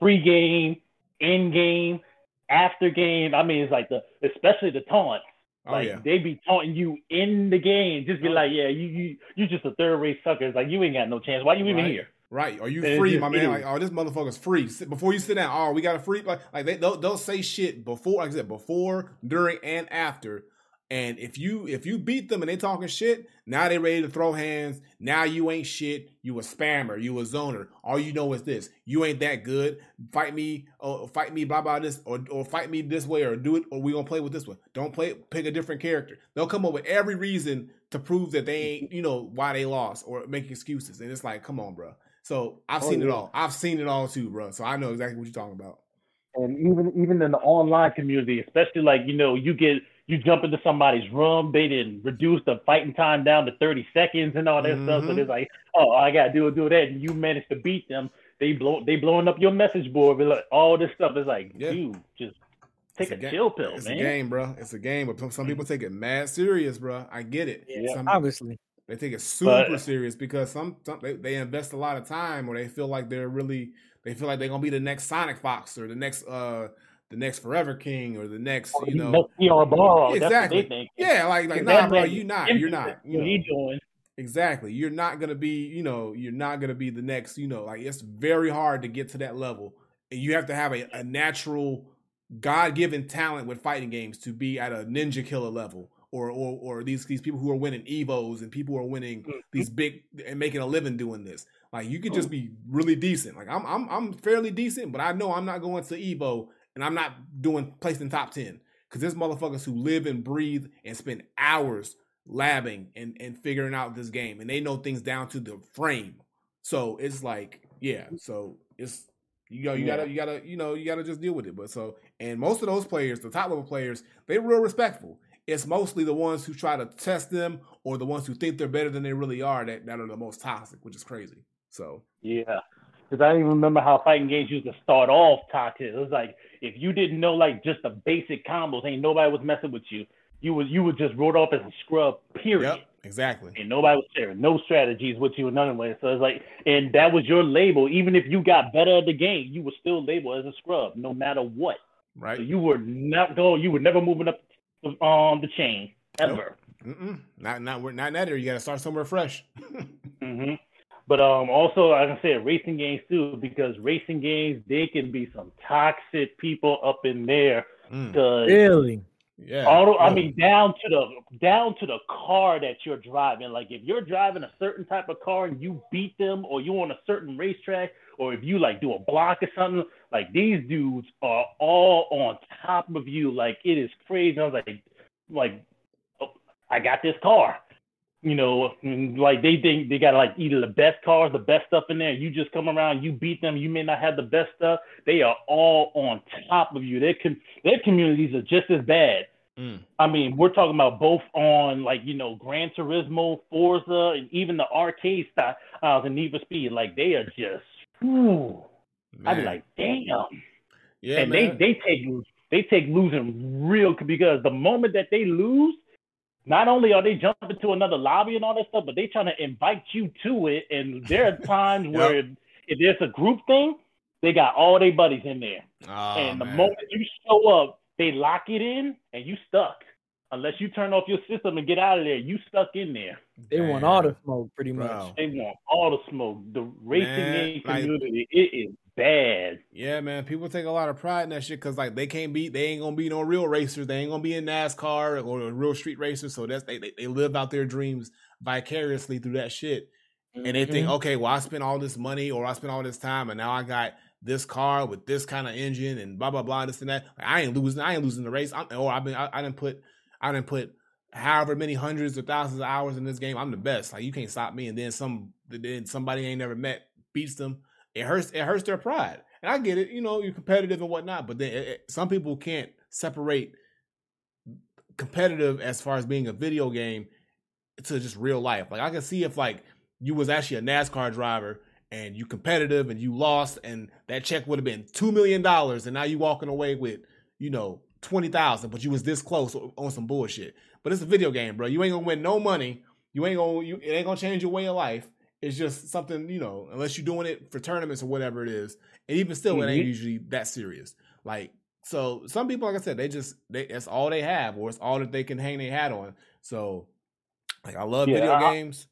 pre-game, in-game, after game. I mean, it's like the especially the taunts. Oh Like yeah. they be taunting you in the game. Just be Oh. like, yeah, you you you just a third rate sucker. It's like you ain't got no chance. Why you even Right. here? Right? Are you It's free, my man? Like, oh, this motherfucker's free. Before you sit down, oh, we got a free. Like, like they they'll, they'll say shit before, like I said, before, during, and after. And if you if you beat them and they talking shit, now they ready to throw hands. Now you ain't shit. You a spammer. You a zoner. All you know is this. You ain't that good. Fight me. Or fight me. Blah blah this. Or or fight me this way. Or do it. Or we gonna play with this one. Don't play. Pick a different character. They'll come up with every reason to prove that they ain't. You know why they lost or make excuses. And it's like, come on, bro. So I've Oh, seen it all. I've seen it all too, bro. So I know exactly what you're talking about. and even even in the online community, especially like you know, you get you jump into somebody's room, they didn't reduce the fighting time down to thirty seconds and all that stuff. So it's like, oh, I gotta do do that, and you manage to beat them. They blow they blowing up your message board, but like all this stuff is like, Yeah. dude, just take It's a, ga- chill pill, It's man. a game, bro. It's a game, but some, some people take it mad serious, bro. I get it. Yeah. Some- Obviously. They take it super But- serious because some, some they, they invest a lot of time or they feel like they're really they feel like they're gonna be the next Sonic Fox or the next uh the next Forever King or the next you know PR what exactly. yeah like like nah bro you not you're not you what know. he doing. exactly. You're not gonna be you know you're not gonna be the next you know like it's very hard to get to that level. And you have to have a, a natural god-given talent with fighting games to be at a NinjaKilla level or or or these these people who are winning evos and people who are winning Mm-hmm. these big and making a living doing this. Like you could just be really decent. Like i'm i'm i'm fairly decent but i know i'm not going to evo and i'm not doing placing top 10 because there's motherfuckers who live and breathe and spend hours labbing and and figuring out this game. And they know things down to the frame. So it's like yeah so it's you know you Yeah. gotta you gotta you know you gotta just deal with it. But so and most of those players the top level players they're real respectful. It's mostly the ones who try to test them or the ones who think they're better than they really are that, that are the most toxic which is crazy. So Yeah. Because I don't even remember how fighting games used to start off toxic. It was like if you didn't know like just the basic combos, ain't nobody was messing with you. You was you was just wrote off as a scrub, period. yep exactly And nobody was sharing no strategies with you in none way. So it's like and that was your label. Even if you got better at the game, you were still labeled as a scrub, no matter what. right So you were not going you were never moving up um the chain ever. Mm-mm. not not not in that area you gotta start somewhere fresh [LAUGHS] hmm But um, also, I can say racing games too, because racing games they can be some toxic people up in there. Mm, Because Really? yeah auto, I mean, down to the down to the car that you're driving. Like if you're driving a certain type of car and you beat them, or you on a certain racetrack, or if you like do a block or something, like these dudes are all on top of you. Like it is crazy. I was like, like, oh, I got this car. You know, like they think they got like either the best cars, the best stuff in there. You just come around, you beat them. You may not have the best stuff. They are all on top of you. Their com- their communities are just as bad. mm, I mean, we're talking about both on like you know Gran Turismo, Forza, and even the arcade style, uh, the Need for Speed. Like they are just, whew. I'd be like, damn. yeah and man. they they take they take losing real because the moment that they lose, not only are they jumping to another lobby and all that stuff, but they trying to invite you to it. And there are [LAUGHS] times Yep. where if there's a group thing, they got all their buddies in there. Oh, and the man. moment you show up, they lock it in and you stuck. Unless you turn off your system and get out of there, you stuck in there. They want all the smoke, pretty much. Bro. They want all the smoke. The racing Man, game like- community, it is bad. Yeah, man. People take a lot of pride in that shit because like they can't beat, they ain't gonna be no real racers. They ain't gonna be in NASCAR or real street racers. So that's they they, they live out their dreams vicariously through that shit. And they think, Mm-hmm. okay, well, I spent all this money or I spent all this time, and now I got this car with this kind of engine and blah blah blah, this and that. Like, I ain't losing. I ain't losing the race. I'm, or I've been. I, I didn't put. I didn't put however many hundreds or thousands of hours in this game. I'm the best. Like you can't stop me. And then some. Then somebody ain't never met beats them. It hurts. It hurts their pride. And I get it. You know, you're competitive and whatnot. But then it, it- some people can't separate competitive as far as being a video game to just real life. Like I can see if like you was actually a NASCAR driver and you competitive and you lost and that check would have been two million dollars and now you walking away with you know twenty thousand, but you was this close on some bullshit. But it's a video game, bro. You ain't gonna win no money. You ain't gonna you it ain't gonna change your way of life. It's just something you know, unless you're doing it for tournaments or whatever it is. And even still, mm-hmm. it ain't mm-hmm. usually that serious. Like so, some people, like I said, they just they that's all they have, or it's all that they can hang their hat on. So, like I love yeah, video I, games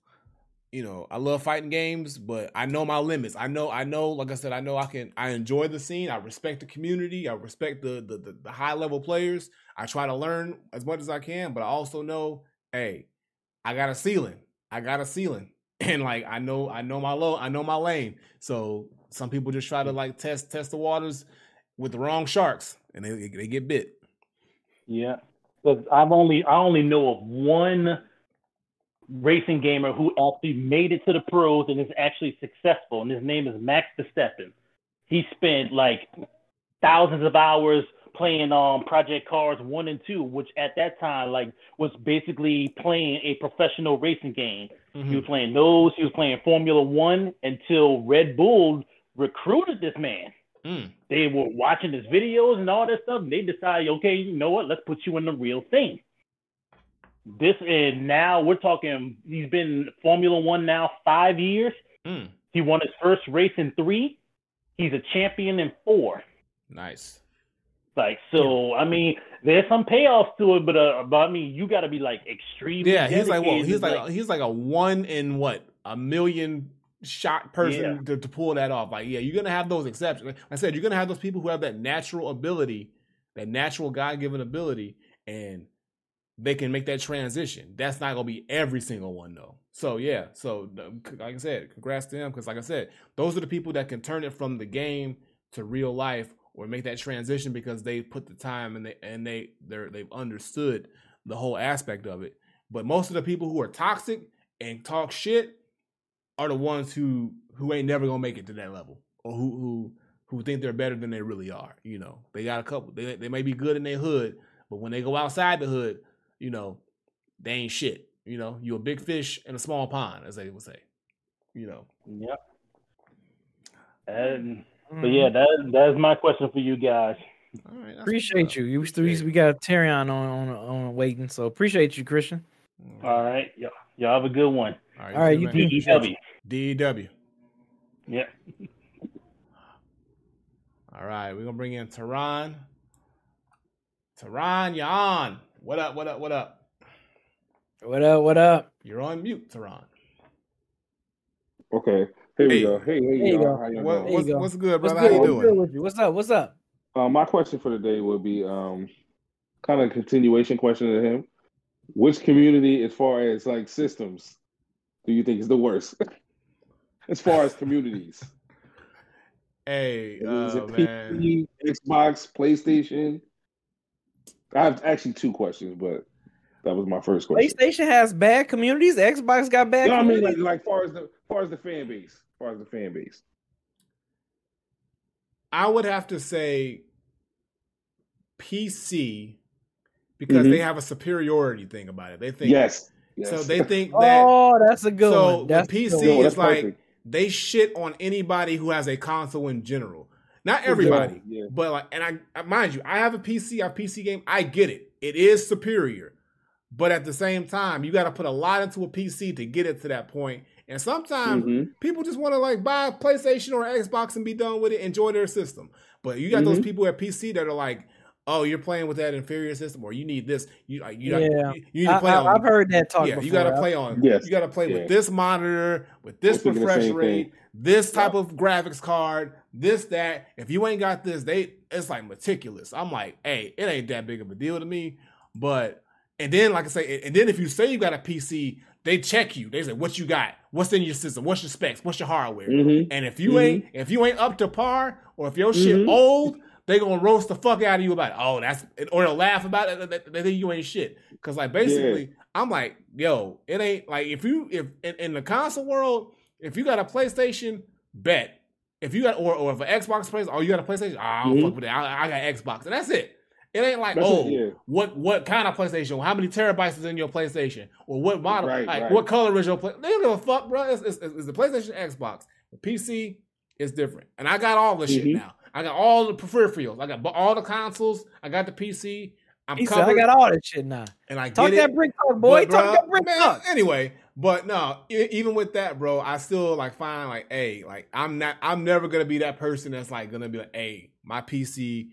you know, I love fighting games, but I know my limits. I know, I know, like I said, I know I can, I enjoy the scene. I respect the community. I respect the, the, the, the high level players. I try to learn as much as I can, but I also know, hey, I got a ceiling. I got a ceiling. And like, I know, I know my low, I know my lane. So some people just try to hmm. like test, test the waters with the wrong sharks and they, they get bit. Yeah. But I've only, I only know of one racing gamer who actually made it to the pros and is actually successful, and his name is Max Verstappen. He spent like thousands of hours playing um Project Cars one and two, which at that time like was basically playing a professional racing game. Mm-hmm. He was playing those. He was playing Formula One until Red Bull recruited this man. Mm. They were watching his videos and all that stuff. And they decided, okay, you know what? Let's put you in the real thing. This and now we're talking. He's been Formula One now five years. Mm. He won his first race in three. He's a champion in four. Nice. Like so, I mean, there's some payoffs to it, but uh, but I mean, you got to be like extremely. Yeah, he's like well, he's like, like, he's like a one in what a million shot person yeah. to, to pull that off. Like, yeah, you're gonna have those exceptions. Like I said, you're gonna have those people who have that natural ability, that natural God given ability, and they can make that transition. That's not gonna be every single one though. So yeah, so like I said, congrats to them because like I said, those are the people that can turn it from the game to real life or make that transition because they put the time and they and they they're they've understood the whole aspect of it. But most of the people who are toxic and talk shit are the ones who who ain't never gonna make it to that level or who who who think they're better than they really are. You know, they got a couple. They they may be good in their hood, but when they go outside the hood, you know, they ain't shit. You know, you a big fish in a small pond, as they would say. You know. Yep. And but yeah, mm. that that's my question for you guys. All right, appreciate you. You we, we got Terry on on on waiting, so appreciate you, Christian. Mm. All right, y'all, y'all have a good one. All right, All right you DEW. DEW. Yeah. All right, we're gonna bring in Tehran. Tehran, you on? What up? What up? What up? What up? What up? You're on mute, Tehran. Okay. Here hey. we go. Hey, hey, you go. How you what, what's, go. what's, good, brother? What's good? How you doing? What's, what's up? What's up? Uh, my question for today day would be um, kind of a continuation question to him. Which community, as far as like systems, do you think is the worst? [LAUGHS] as far as communities. Hey, is it PC, man. Xbox, PlayStation? I have actually two questions, but that was my first question. PlayStation has bad communities. Xbox got bad. No, I mean like like far as the far as the fan base, far as the fan base. I would have to say PC because mm-hmm. they have a superiority thing about it. They think yes. yes. So they think [LAUGHS] that. oh, that's a good so one. That's PC is like perfect. they shit on anybody who has a console in general. Not everybody, yeah. but like, and I mind you, I have a PC, I have PC game. I get it; it is superior, but at the same time, you got to put a lot into a PC to get it to that point. And sometimes mm-hmm. people just want to like buy a PlayStation or Xbox and be done with it, enjoy their system. But you got mm-hmm. those people at PC that are like, oh, you're playing with that inferior system, or you need this. You, you, yeah. you, you need to play I, on. I've heard that talk. Yeah, before. you got to play on. Yes. you got to play yeah. with this monitor, with this refresh rate, thing. this type of graphics card, this that. If you ain't got this, they it's like meticulous. I'm like, hey, it ain't that big of a deal to me. But and then, like I say, and then if you say you got a PC, they check you. They say, what you got? What's in your system? What's your specs? What's your hardware? Mm-hmm. And if you mm-hmm. ain't if you ain't up to par, or if your shit mm-hmm. old they gonna roast the fuck out of you about it. Oh, that's or they'll laugh about it. They think you ain't shit. Cause like basically, yeah. I'm like, yo, it ain't like if you if in, in, the console world, if you got a PlayStation, bet. If you got or or if an Xbox plays, oh, you got a PlayStation, oh, I don't mm-hmm. fuck with it. I, I, got Xbox, and that's it. It ain't like, that's oh, it, yeah. what what kind of PlayStation? How many terabytes is in your PlayStation? Or what model? Right, like, right. what color is your play? They don't give a fuck, bro. It's, it's, it's the PlayStation, Xbox. The PC is different, and I got all the shit Mhm. now. I got all the peripherals. I got all the consoles. I got the PC. I'm He said, I got all that shit now. and I Talk get that it. brick talk, boy. But, Talk that brick man, talk. Anyway, but no, e- even with that, bro, I still like find like, hey, like I'm not, I'm never gonna be that person that's like gonna be like, hey, my PC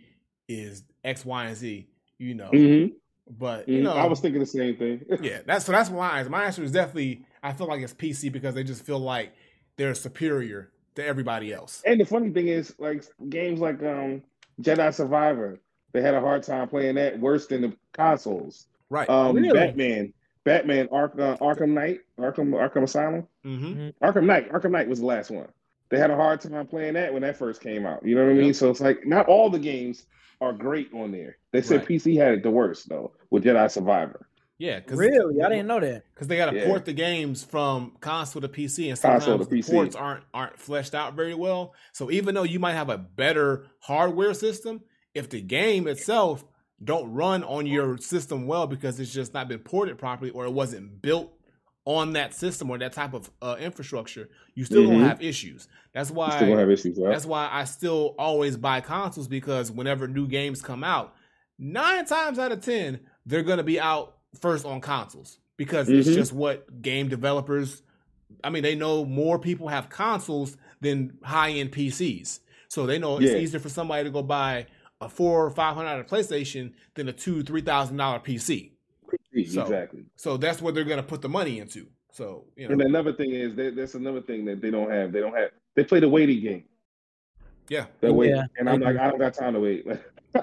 is X, Y, and Z, you know. Mhm. But you Mhm. know, I was thinking the same thing. [LAUGHS] yeah, that's so that's why my answer is definitely. I feel like it's PC because they just feel like they're superior to everybody else. And the funny thing is, like games like um Jedi Survivor, they had a hard time playing that worse than the consoles. Right. Um, Really? Batman, Batman, Ark, uh, Arkham Knight, Arkham, Arkham Asylum, mm-hmm. Arkham Knight, Arkham Knight was the last one. They had a hard time playing that when that first came out. You know what I mean? Yep. So it's like not all the games are great on there. They said Right. PC had it the worst though with Jedi Survivor. Yeah, because Really? I didn't know that. because they got to Yeah. port the games from console to PC, and Console sometimes to the PC. ports aren't aren't fleshed out very well. So even though you might have a better hardware system, if the game itself don't run on your system well because it's just not been ported properly or it wasn't built on that system or that type of uh, infrastructure, you still Mhm. gonna have issues. That's why still have issues, right? that's why I still always buy consoles because whenever new games come out, nine times out of ten, they're gonna be out first on consoles because it's Mhm. just what game developers. I mean, they know more people have consoles than high end PCs, so they know it's Yeah. easier for somebody to go buy a four or five hundred dollar PlayStation than a two three thousand dollar PC. So- exactly. So that's what they're gonna put the money into. So you know, And another thing is there, there's another thing that they don't have. They don't have. They play the waiting game. yeah, That wait, Yeah, and I'm like. I don't got time to wait. [LAUGHS]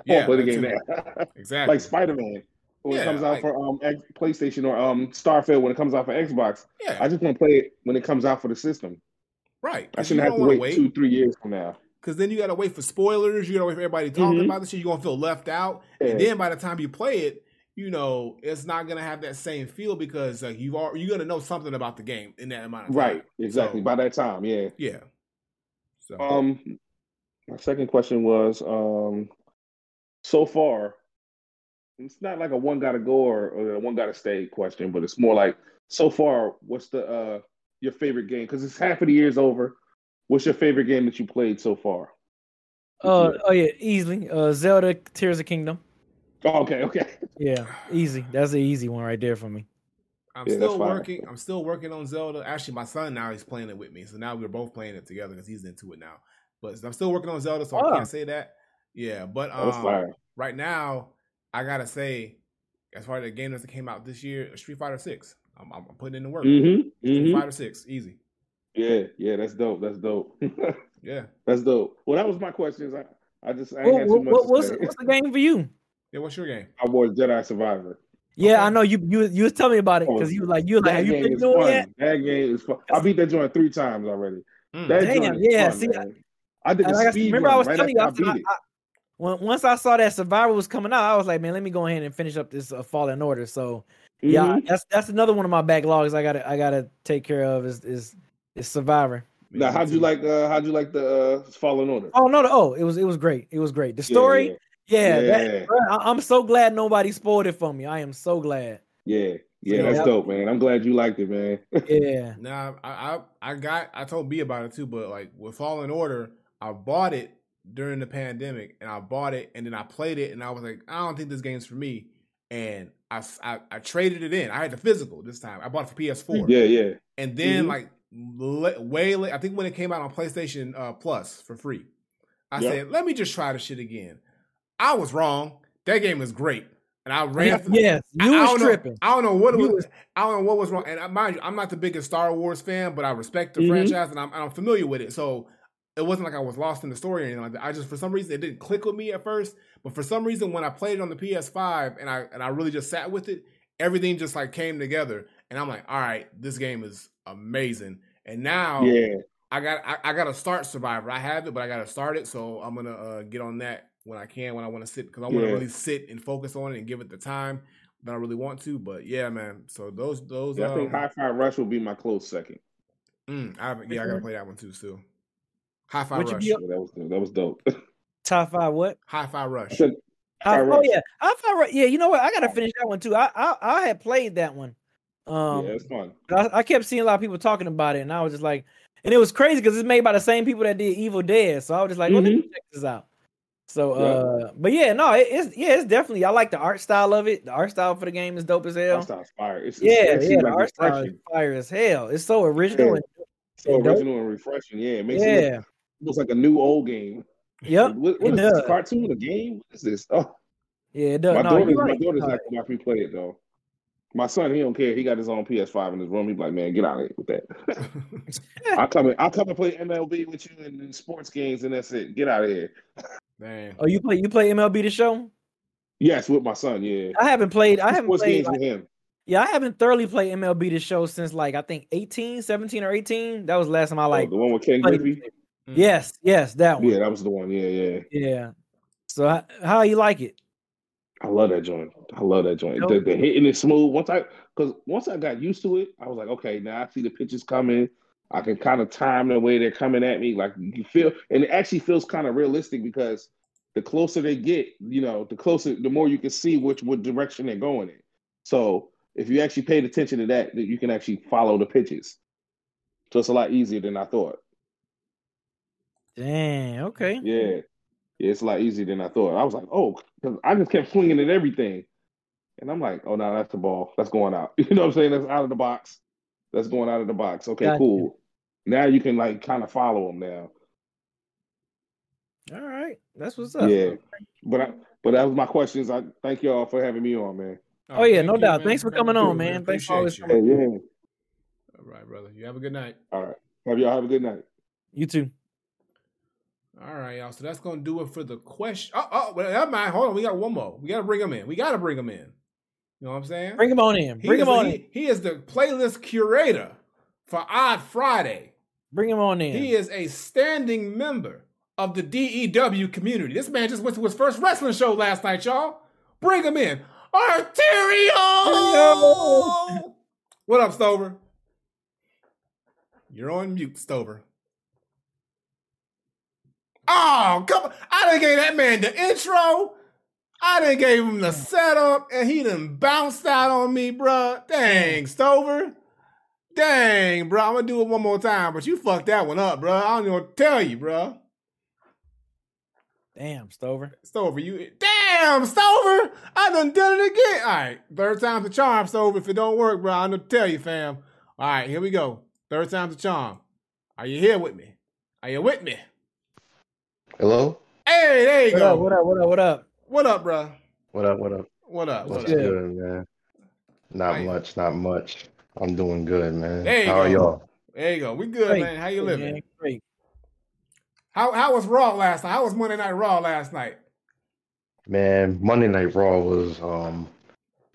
Yeah, play the game now. [LAUGHS] exactly. like Spider Man when Yeah, it comes out like- for um X, PlayStation or um Starfield when it comes out for Xbox. yeah, I just want to play it when it comes out for the system. right. I shouldn't have to wanna wait, two, three years from now. Because then you got to wait for spoilers. You got to wait for everybody talking Mhm. about the shit. You're going to feel left out. And then by the time you play it, you know, it's not going to have that same feel because like you've all, you're going to know something about the game in that amount of time. Right, exactly. So, By that time, yeah. yeah. So, Um, my second question was um, so far, it's not like a one gotta go or, or a one gotta stay question, but it's more like so far, what's the uh your favorite game? Because it's half of the year's over. What's your favorite game that you played so far? Uh, oh yeah, easily. Uh, Zelda Tears of Kingdom. Oh, okay, okay. Yeah, easy. That's an easy one right there for me. I'm yeah, still working. I'm still working on Zelda. Actually, my son now he's playing it with me. So now we're both playing it together because he's into it now. But I'm still working on Zelda, so Oh. I can't say that. Yeah, but That was um, fire. right now, I gotta say, as far as the game that came out this year, Street Fighter Six. I'm, I'm putting in the work. Mm-hmm. Street hmm Fighter Six, easy. Yeah, yeah, that's dope. That's dope. [LAUGHS] Yeah, that's dope. Well, that was my questions. I, I just I ain't What, had too what, much what, to what's, say. what's the game for you? Yeah. What's your game? I was Jedi Survivor. Yeah, Okay. I know you. You you was telling me about it because you was like you was like have you been doing fun. it? That game is fun. I beat that joint three times already. Mm. That Damn, yeah, fun, see, man. I did And the like I remember run I was right telling you, I, after I said, I, beat it. I, when, once I saw that Survivor was coming out, I was like, man, let me go ahead and finish up this uh, Fallen Order. So yeah, Mhm. that's that's another one of my backlogs I gotta I gotta take care of is is is Survivor. Now, how'd you like? Uh, how'd you like the uh, Fallen Order? Oh no, no, oh it was it was great. It was great. The Yeah, story, yeah, Yeah. that- bruh, I, I'm so glad nobody spoiled it for me. I am so glad. Yeah, yeah, Yeah. that's dope, man. I'm glad you liked it, man. [LAUGHS] Yeah, Nah, I, I I got I told B about it too, but like with Fallen Order, I bought it during the pandemic, and I bought it, and then I played it, and I was like, I don't think this game's for me, and I I traded it in. I had the physical this time. I bought it for PS4, yeah, yeah. and then Mhm. like le- way late, I think when it came out on PlayStation uh, Plus for free, I Yeah. said, let me just try the shit again. I was wrong. That game is great, and I ran. yeah, through- yes, I- you I was don't know- tripping. I don't know what it was. was- I don't know what was wrong. And I- mind you, I'm not the biggest Star Wars fan, but I respect the Mhm. franchise and I'm, and I'm familiar with it. So it wasn't like I was lost in the story or anything like that. I just for some reason it didn't click with me at first, but for some reason when I played it on the PS5 and I and I really just sat with it, everything just like came together. And I'm like, all right, this game is amazing. And now Yeah, I got I, I got to start Survivor. I have it, but I got to start it. So I'm gonna uh, get on that when I can, when I want to sit, because I want to Yeah. really sit and focus on it and give it the time that I really want to. But yeah, man. So those those yeah I think High Hi-Fi Rush will be my close second. mm, I haven't, yeah, I gotta play that one too. Still, High Five Rush. be Yeah, that was that was dope. [LAUGHS] Top five, what? High Five Rush. said, I, Hi-Fi oh Rush. yeah, I thought yeah. You know what? I gotta finish that one too. I I, I had played that one, Um, yeah, it's fun. I, I kept seeing a lot of people talking about it, and I was just like, and it was crazy because it's made by the same people that did Evil Dead. So I was just like, well, let me check this out. So, Yeah. uh, but yeah, no, it, it's yeah, it's definitely. I like the art style of it. The art style for the game is dope as hell. Style's fire. It's, it's Yeah, actually, yeah, like, art style is fire as hell. It's so original. Yeah. And, So and dope. original and refreshing. Yeah, it makes it Yeah, look, looks like a new old game. yep, What, what it is this? does. A cartoon? A game? What is this? Oh, Yeah, it does. my no, daughter's you're my daughter's not gonna watch play it though. My son, he don't care. He got his own PS5 in his room. He's like, man, get out of here with that. [LAUGHS] [LAUGHS] I'll come in, I'll come and play MLB with you and, and sports games, and that's it. Get out of here. Damn. oh, you play you play MLB the show? Yes, with my son. Yeah, I haven't played. I haven't sports played. games like- with him. yeah, I haven't thoroughly played MLB the show since like I think 18, 17 or 18. That was the last time I oh, like oh, the one with Ken played Griffey. it. Yes, yes, that one. Yeah, that was the one. Yeah, yeah. Yeah. So how, how you like it? I love that joint. I love that joint. Nope. The, the hitting is smooth. Once I, because once I got used to it, I was like, okay, now I see the pitches coming. I can kind of time the way they're coming at me. Like you feel, and it actually feels kind of realistic because the closer they get, you know, the closer, the more you can see which what direction they're going in. So if you actually paid attention to that, that you can actually follow the pitches. So it's a lot easier than I thought. Dang. Okay. Yeah. Yeah, it's a lot easier than I thought. I was like, oh, because I just kept swinging at everything. And I'm like, oh, no, that's the ball. That's going out. [LAUGHS] You know what I'm saying? That's out of the box. That's going out of the box. Okay, Gotcha. cool. Now you can like kind of follow them now. All right. That's what's up. Yeah. But I, but that was my questions. I thank y'all for having me on, man. Oh, oh yeah, no you, doubt. man. Thanks for coming on, man. Thanks for always Appreciate Hey, yeah. All right, brother. You have a good night. All right. Have y'all have a good night. You too. All right, y'all. So that's gonna do it for the question. Oh, oh, well, never mind. Hold on. We got one more. We gotta bring him in. We gotta bring him in. You know what I'm saying? Bring him on in. Bring him on he, in. he is the playlist curator for Odd Friday. Bring him on in. He is a standing member of the DEW community. This man just went to his first wrestling show last night, y'all. Bring him in. Arterio! What up, Stover? You're on mute, Stover. Oh, come on. I didn't gave that man the intro. I done gave him the setup, and he done bounced out on me, bruh. Dang, mm. Stover. Dang, bro. I'm gonna do it one more time, but you fucked that one up, bro. I don't even to tell you, bro. Damn, Stover. Stover, you damn Stover. I done done it again. All right, third time's the charm, Stover. If it don't work, bro, I know to tell you, fam. All right, here we go. Third time's the charm. Are you here with me? Are you with me? Hello? Hey, there you What go. up? What up? What up? What up? What up, bro? What up? What up? What up? What What's up? good? good, man? Not How you- much, not much. I'm doing good, man. There you How are go. y'all? There you go. We good, Great. man. How you living? Man, Great. How how was Raw last night? How was Monday Night Raw last night? Man, Monday Night Raw was um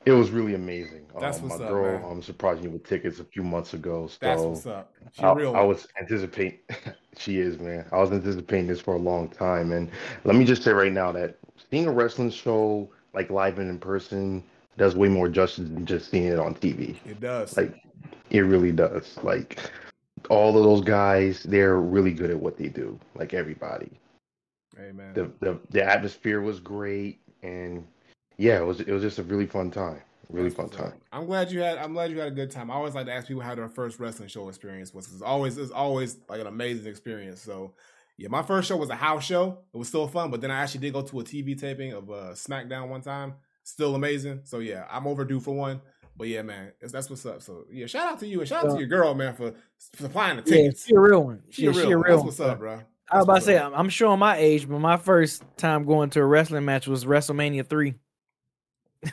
it was really amazing. That's um, what's my up, girl man. um surprised you with tickets a few months ago. So That's what's up. She I, real. I was anticipating [LAUGHS] she is, man. I was anticipating this for a long time. And let me just say right now that seeing a wrestling show like live and in person does way more justice than just seeing it on TV. It does. Like it really does. Like all of those guys, they're really good at what they do. Like everybody. hey man. The the the atmosphere was great and yeah, it was it was just a really fun time. Really That's fun time. I'm glad you had. I'm glad you had a good time. I always like to ask people how their first wrestling show experience was. It's always it's always like an amazing experience. So yeah, my first show was a house show. It was still fun, but then I actually did go to a TV taping of uh, SmackDown one time. Still amazing. So yeah, I'm overdue for one. But yeah, man, that's, that's what's up. So yeah, shout out to you and shout out to your girl, man, for supplying the Yeah, tickets. she a real one. She a real. she a one. real That's one. what's up, bro. I was about to say, up. I'm showing my age, but my first time going to a wrestling match was WrestleMania three.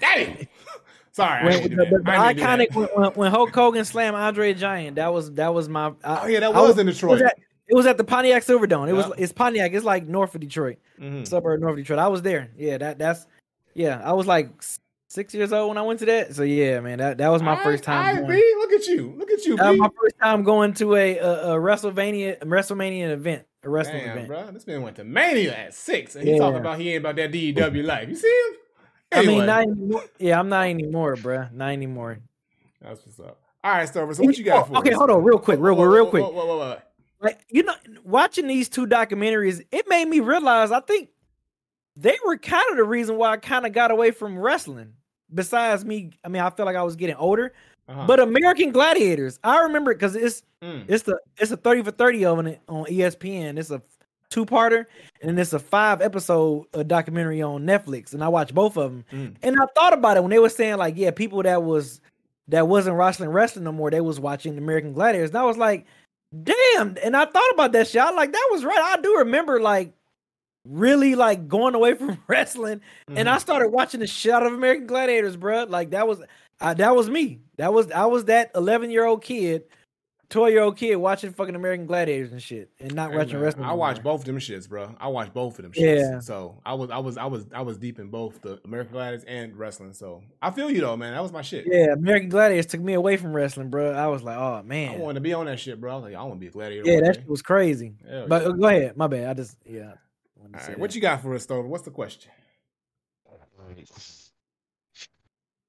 Damn. [LAUGHS] Sorry, When, the, the- the I iconic when, when, Hulk Hogan slammed Andre the Giant, that was that was my. I, Oh yeah, that I was in It was, Detroit. at, it was at the Pontiac Silverdome. It was it's Pontiac. It's like north of Detroit, Mhm. suburb north of Detroit. I was there. Yeah, that that's yeah. I was like six years old when I went to that. So yeah, man, that that was my All first time. all right, going- B, look at you. Look at you, that was my first time going to a, a, a WrestleMania WrestleMania event, a wrestling Damn, event. bro. This man went to Mania at six, and he talking about he ain't about that DEW life. You see him? I mean, not anymore. Yeah, I'm not anymore, bruh. Not anymore. that's what's up. All right, Stover. So what you got Oh, for okay, us? hold on, real quick, real, Whoa, real whoa, quick. whoa, whoa, whoa, whoa. Like you know, watching these two documentaries, it made me realize I think they were kind of the reason why I kind of got away from wrestling. Besides me, I mean, I felt like I was getting older, Uh-huh. But American Gladiators, I remember because it's Mm. it's the it's a thirty for thirty on it on ESPN. It's a two parter and it's a five episode uh, documentary on Netflix, and I watched both of them. Mm. And I thought about it when they were saying like, yeah, people that was that wasn't wrestling wrestling no more, they was watching American Gladiators, and I was like, damn. And I thought about that shit. I like that was right. I do remember like really like going away [LAUGHS] from wrestling, and Mm-hmm. I started watching the shit out of American Gladiators, bro. Like that was uh, that was me. That was I was that eleven year old kid, twelve year old kid watching fucking American Gladiators and shit, and not Hey, watching man, wrestling. I no watched both of them shits, bro. I watched both of them shits. Yeah. So I was, I was, I was, I was deep in both the American Gladiators and wrestling. So I feel you though, man. That was my shit. Yeah, American Gladiators took me away from wrestling, bro. I was like, oh man. I man, wanted to be on that shit, bro. I was like, I want to be a gladiator. yeah, that shit was crazy. Hell But yeah. go ahead, my bad. I just yeah. I wanted to All say right, what you got for us, Stover? What's the question?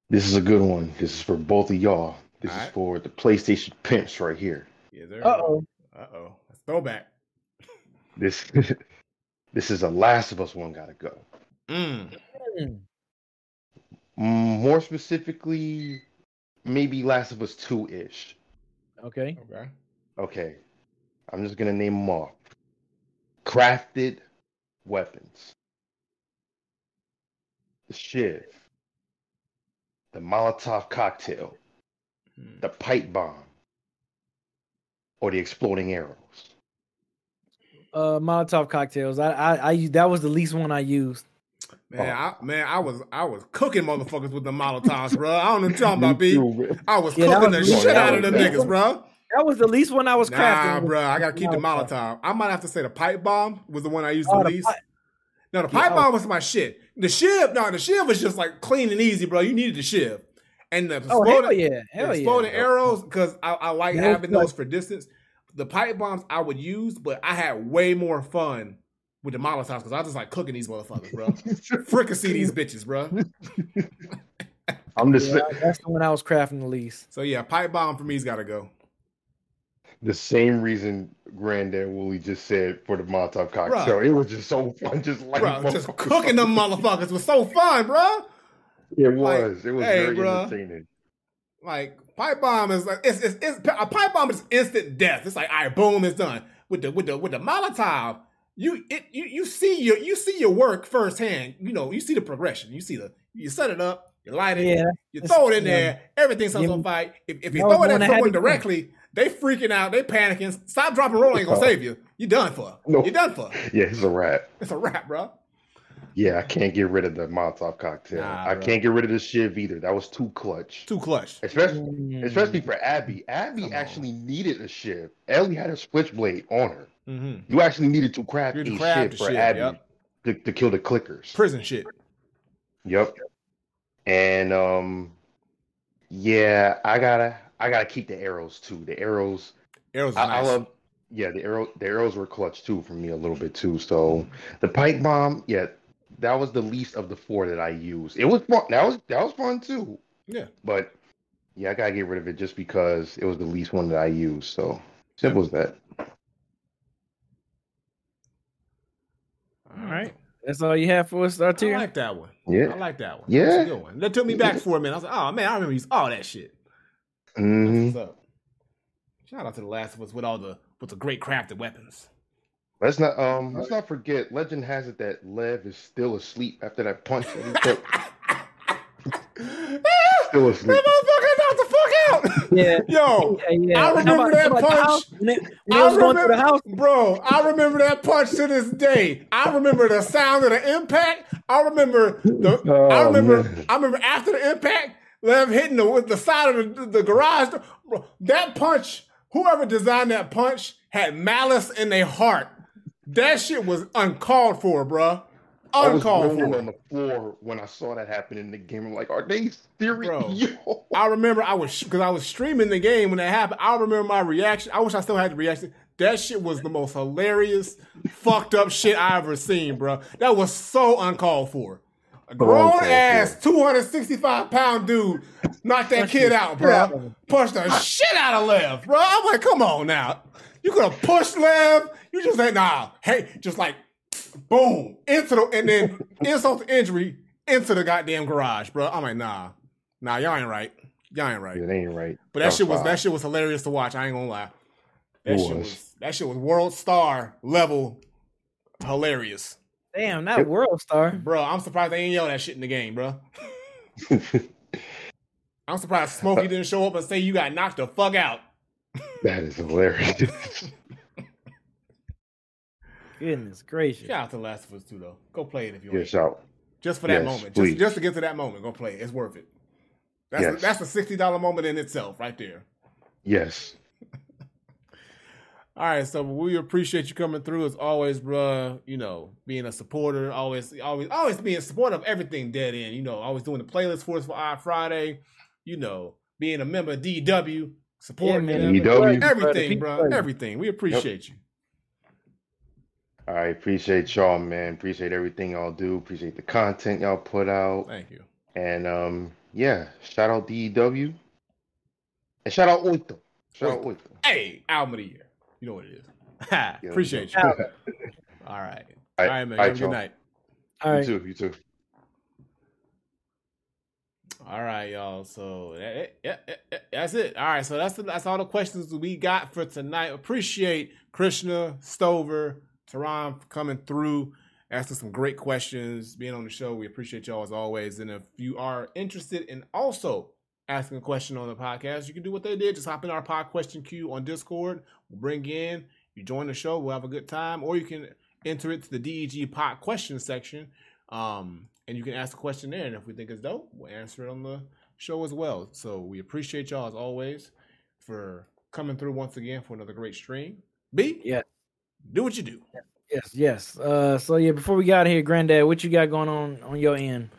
This is a good one. This is for both of y'all. This is Alright. for the PlayStation pimps right here. Yeah, there. Uh oh. Uh oh. Throwback. This [LAUGHS] this is a Last of Us one gotta go. Mm. Mm, More specifically, maybe Last of Us 2 ish. Okay. Okay. Okay. I'm just gonna name them off. Crafted weapons. The Shiv. The Molotov cocktail. Hmm. The pipe bomb. Or the exploding arrows. Uh, Molotov cocktails. I I I that was the least one I used. Man, Oh. I, man, I was I was cooking motherfuckers with the Molotovs, bro. I don't know what you're talking [LAUGHS] about, B. Me too, man. I was Yeah, cooking was the shit out of That them was- niggas, bro. That was the least one I was Nah, crafting. bro, I gotta keep the Molotov. Molotov. I might have to say the pipe bomb was the one I used Oh, the the least. pi- no, the pipe oh. bomb was my shit. The shiv, no, the shiv was just like clean and easy, bro. You needed the shiv, and the Oh exploding, hell yeah, hell exploding yeah. arrows because I, I like Yeah, having like- those for distance. The pipe bombs I would use, but I had way more fun with the Molotovs because I was just like cooking these motherfuckers, bro. [LAUGHS] Fricassee these bitches, bro. I'm just Yeah, that's the one I was crafting the least. So yeah, pipe bomb for me's got to go. the same reason Granddad Wooly just said for the Molotov cocktail. Bruh. It was just so fun, just like Bro, just cooking them motherfuckers was so fun, bro. It Like, was. it was hey, very bruh. entertaining. Like pipe bomb is like it's, it's, it's a pipe bomb is instant death. It's like all right, boom, it's done. With the with the with the Molotov, you it you you see your you see your work firsthand. You know you see the progression. You see the you set it up, you light it, Yeah, you throw it in yeah. there, everything starts Yeah. on fire. If, if you That throw it one at someone to do. directly, they freaking out, they panicking. Stop, dropping, and roll ain't gonna save you. You done for. No. You done for. [LAUGHS] Yeah, it's a wrap. It's a wrap, bro. Yeah, I can't get rid of the Molotov cocktail. Nah, I bro. can't get rid of the shiv either. That was too clutch. Too clutch. Especially, Mm. especially for Abby. Abby Come on. actually needed a shiv. Ellie had a switchblade on her. Mm-hmm. You actually needed to craft You a to craft shiv for shit, Abby yep. to, to kill the clickers. Prison shit. Yep. And um, yeah, I gotta, I gotta keep the arrows too. The arrows, Arrows is I, nice. I love. Yeah, the arrow, the arrows were clutch too for me a little bit too. So the pipe bomb, yeah, that was the least of the four that I used. It was fun. That was that was fun too. Yeah. But yeah, I gotta get rid of it just because it was the least one that I used. So simple as that. All right. That's all you have for us, I Artier? like that one. Yeah. I like that one. Yeah. That's a good one. That took me back for a minute. I was like, oh man, I remember using all that shit. hmm What's up? Shout out to the last of us with all the with the great crafted weapons. Let's not um let's not forget. Legend has it that Lev is still asleep after that punch that he took. [LAUGHS] Still That asleep. motherfucker knocked the fuck out. Yeah. Yo, Yeah, yeah. I remember about- that how the punch. house? When it, when I it going remember, the house. bro. I remember that punch to this day. I remember the sound of the impact. I remember the. I Oh, remember. man. I remember after the impact, Lev hitting the with the side of the, the garage. Bro, that punch. Whoever designed that punch had malice in their heart. That shit was uncalled for, bro. I was Uncalled for. on the floor when I saw that happen in the game. I'm like, are they serious? Bro. I remember I was because I was streaming the game when that happened. I remember my reaction. I wish I still had the reaction. That shit was the most hilarious, [LAUGHS] fucked up shit I ever seen, bro. That was so uncalled for. A grown uncalled ass, two hundred sixty five pound dude knocked that kid out, bro. Punched the shit out of Lev, bro. I'm like, come on now. You could have pushed Lev. You just said, nah. Hey, just like, boom, into the and then insult to injury into the goddamn garage, bro. I'm like, nah, nah, y'all ain't right. Y'all ain't right. Yeah, they ain't right. But that Y'all shit was foul. that shit was hilarious to watch. I ain't gonna lie. That It shit was. was that shit was world star level hilarious. Damn, not World Star. Bro, I'm surprised they ain't yell that shit in the game, bro. [LAUGHS] I'm surprised Smokey uh, didn't show up and say you got knocked the fuck out. That is hilarious. [LAUGHS] Goodness gracious. Shout out to Last of Us 2 though. Go play it if you yeah, want. shout. Just for that Yes, moment. please. Just just to get to that moment. Go play it. It's worth it. That's a, Yes. that's a sixty dollar moment in itself, right there. Yes. [LAUGHS] All right, so we appreciate you coming through as always, bruh. You know, being a supporter, always, always, always being supportive of everything dead end. You know, always doing the playlist for us for our Friday. You know, being a member of DW, supporting Yeah, man. DW. everything, bro, everything. We appreciate you. All right, appreciate y'all, man. Appreciate everything y'all do. Appreciate the content y'all put out. Thank you. And um, yeah, shout out DEW. And shout out Oito. Shout out Oito. Hey, album of the year. You know what it is. [LAUGHS] Yeah, appreciate you. All [LAUGHS] All right, right, all right, man. all Have a good y'all. night. All You too. You too. All right, y'all. So yeah, yeah, that's it. All right, so that's the, that's all the questions we got for tonight. Appreciate Krishna, Stover, Tehran coming through, asking some great questions, being on the show. We appreciate y'all as always. And if you are interested in also asking a question on the podcast, you can do what they did. Just hop in our pod question queue on Discord. We'll bring in. You join the show. We'll have a good time. Or you can enter it to the DEG pod question section. Um, and you can ask a question there. And if we think it's dope, we'll answer it on the show as well. So we appreciate y'all as always for coming through once again for another great stream. B, Yeah. do what you do. Yes, yes. Uh, so yeah, before we got here, Granddad, what you got going on on your end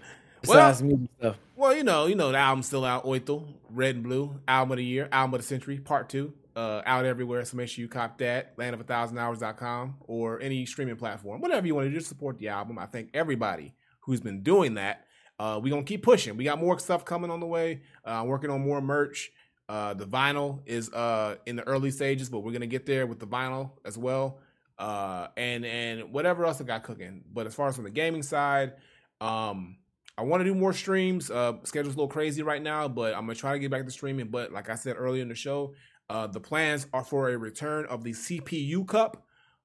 besides music stuff? Well, you know, you know the album's still out. Oito, Red and Blue, album of the year, album of the century, part two, uh, out everywhere. So make sure you cop that. Landofathousandhours.com or any streaming platform, whatever you want to do. Just support the album. I thank everybody who's been doing that. Uh, we gonna keep pushing. We got more stuff coming on the way. Uh, working on more merch. Uh, the vinyl is uh in the early stages, but we're gonna get there with the vinyl as well. Uh, and and whatever else I got cooking. But as far as from the gaming side, um, I want to do more streams. Uh, schedule's a little crazy right now, but I'm gonna try to get back to streaming. But like I said earlier in the show, uh, the plans are for a return of the CPU Cup,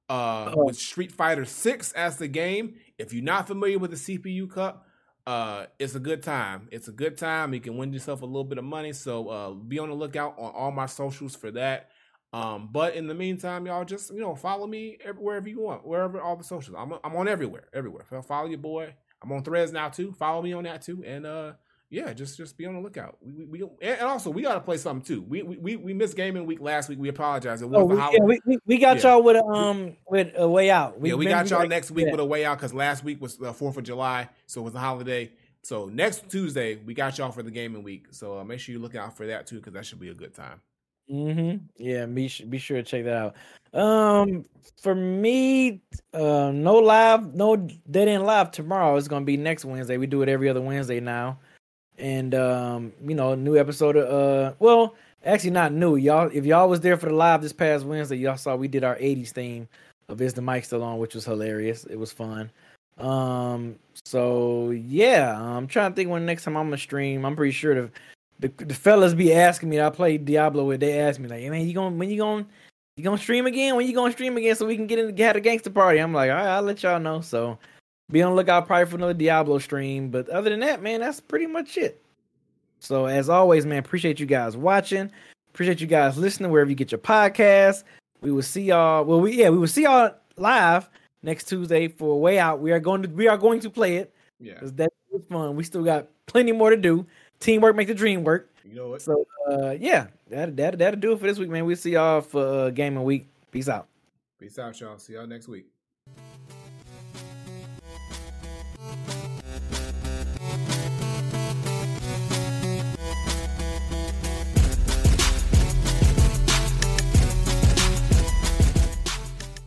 uh, Oh. with Street Fighter Six as the game. If you're not familiar with the CPU Cup, uh, it's a good time. It's a good time. You can win yourself a little bit of money. So uh, be on the lookout on all my socials for that. Um, but in the meantime, y'all just you know follow me wherever you want, wherever all the socials. I'm I'm on everywhere, everywhere. Follow your boy. I'm on Threads now too. Follow me on that too, and uh, yeah, just just be on the lookout. We, we, we and also we gotta play something too. We we we, we missed gaming week last week. We apologize. It was Oh, we, yeah, we, we, we got Yeah. y'all with a, um with a way out. yeah, we got y'all next week yeah. with a way out because last week was the Fourth of July, so it was a holiday. So next Tuesday we got y'all for the gaming week. So uh, make sure you look out for that too because that should be a good time. Mm-hmm. Yeah, be be sure to check that out. Um, for me, uh, no live, no dead end live tomorrow. It's gonna be next Wednesday. We do it every other Wednesday now, and um, you know, new episode of uh, well, actually not new. Y'all, if y'all was there for the live this past Wednesday, y'all saw we did our '80s theme of "Is the Mic Still On," which was hilarious. It was fun. Um, so yeah, I'm trying to think when next time I'm gonna stream. I'm pretty sure the the, the fellas be asking me. I play Diablo with. They ask me like, "Hey man, you gonna when you gonna you gonna stream again? When you gonna stream again so we can get in get a gangster party?" I'm like, "All right, I'll let y'all know." So be on the lookout probably for another Diablo stream. But other than that, man, that's pretty much it. So as always, man, appreciate you guys watching. Appreciate you guys listening wherever you get your podcast. We will see y'all. Well, we yeah, we will see y'all live next Tuesday for Way Out. We are going to we are going to play it Yeah, because that was fun. We still got plenty more to do. Teamwork make the dream work. you know what? So uh yeah, that that that'll do it for this week, man. We'll see y'all for uh, gaming week. Peace out. Peace out, y'all. See y'all next week.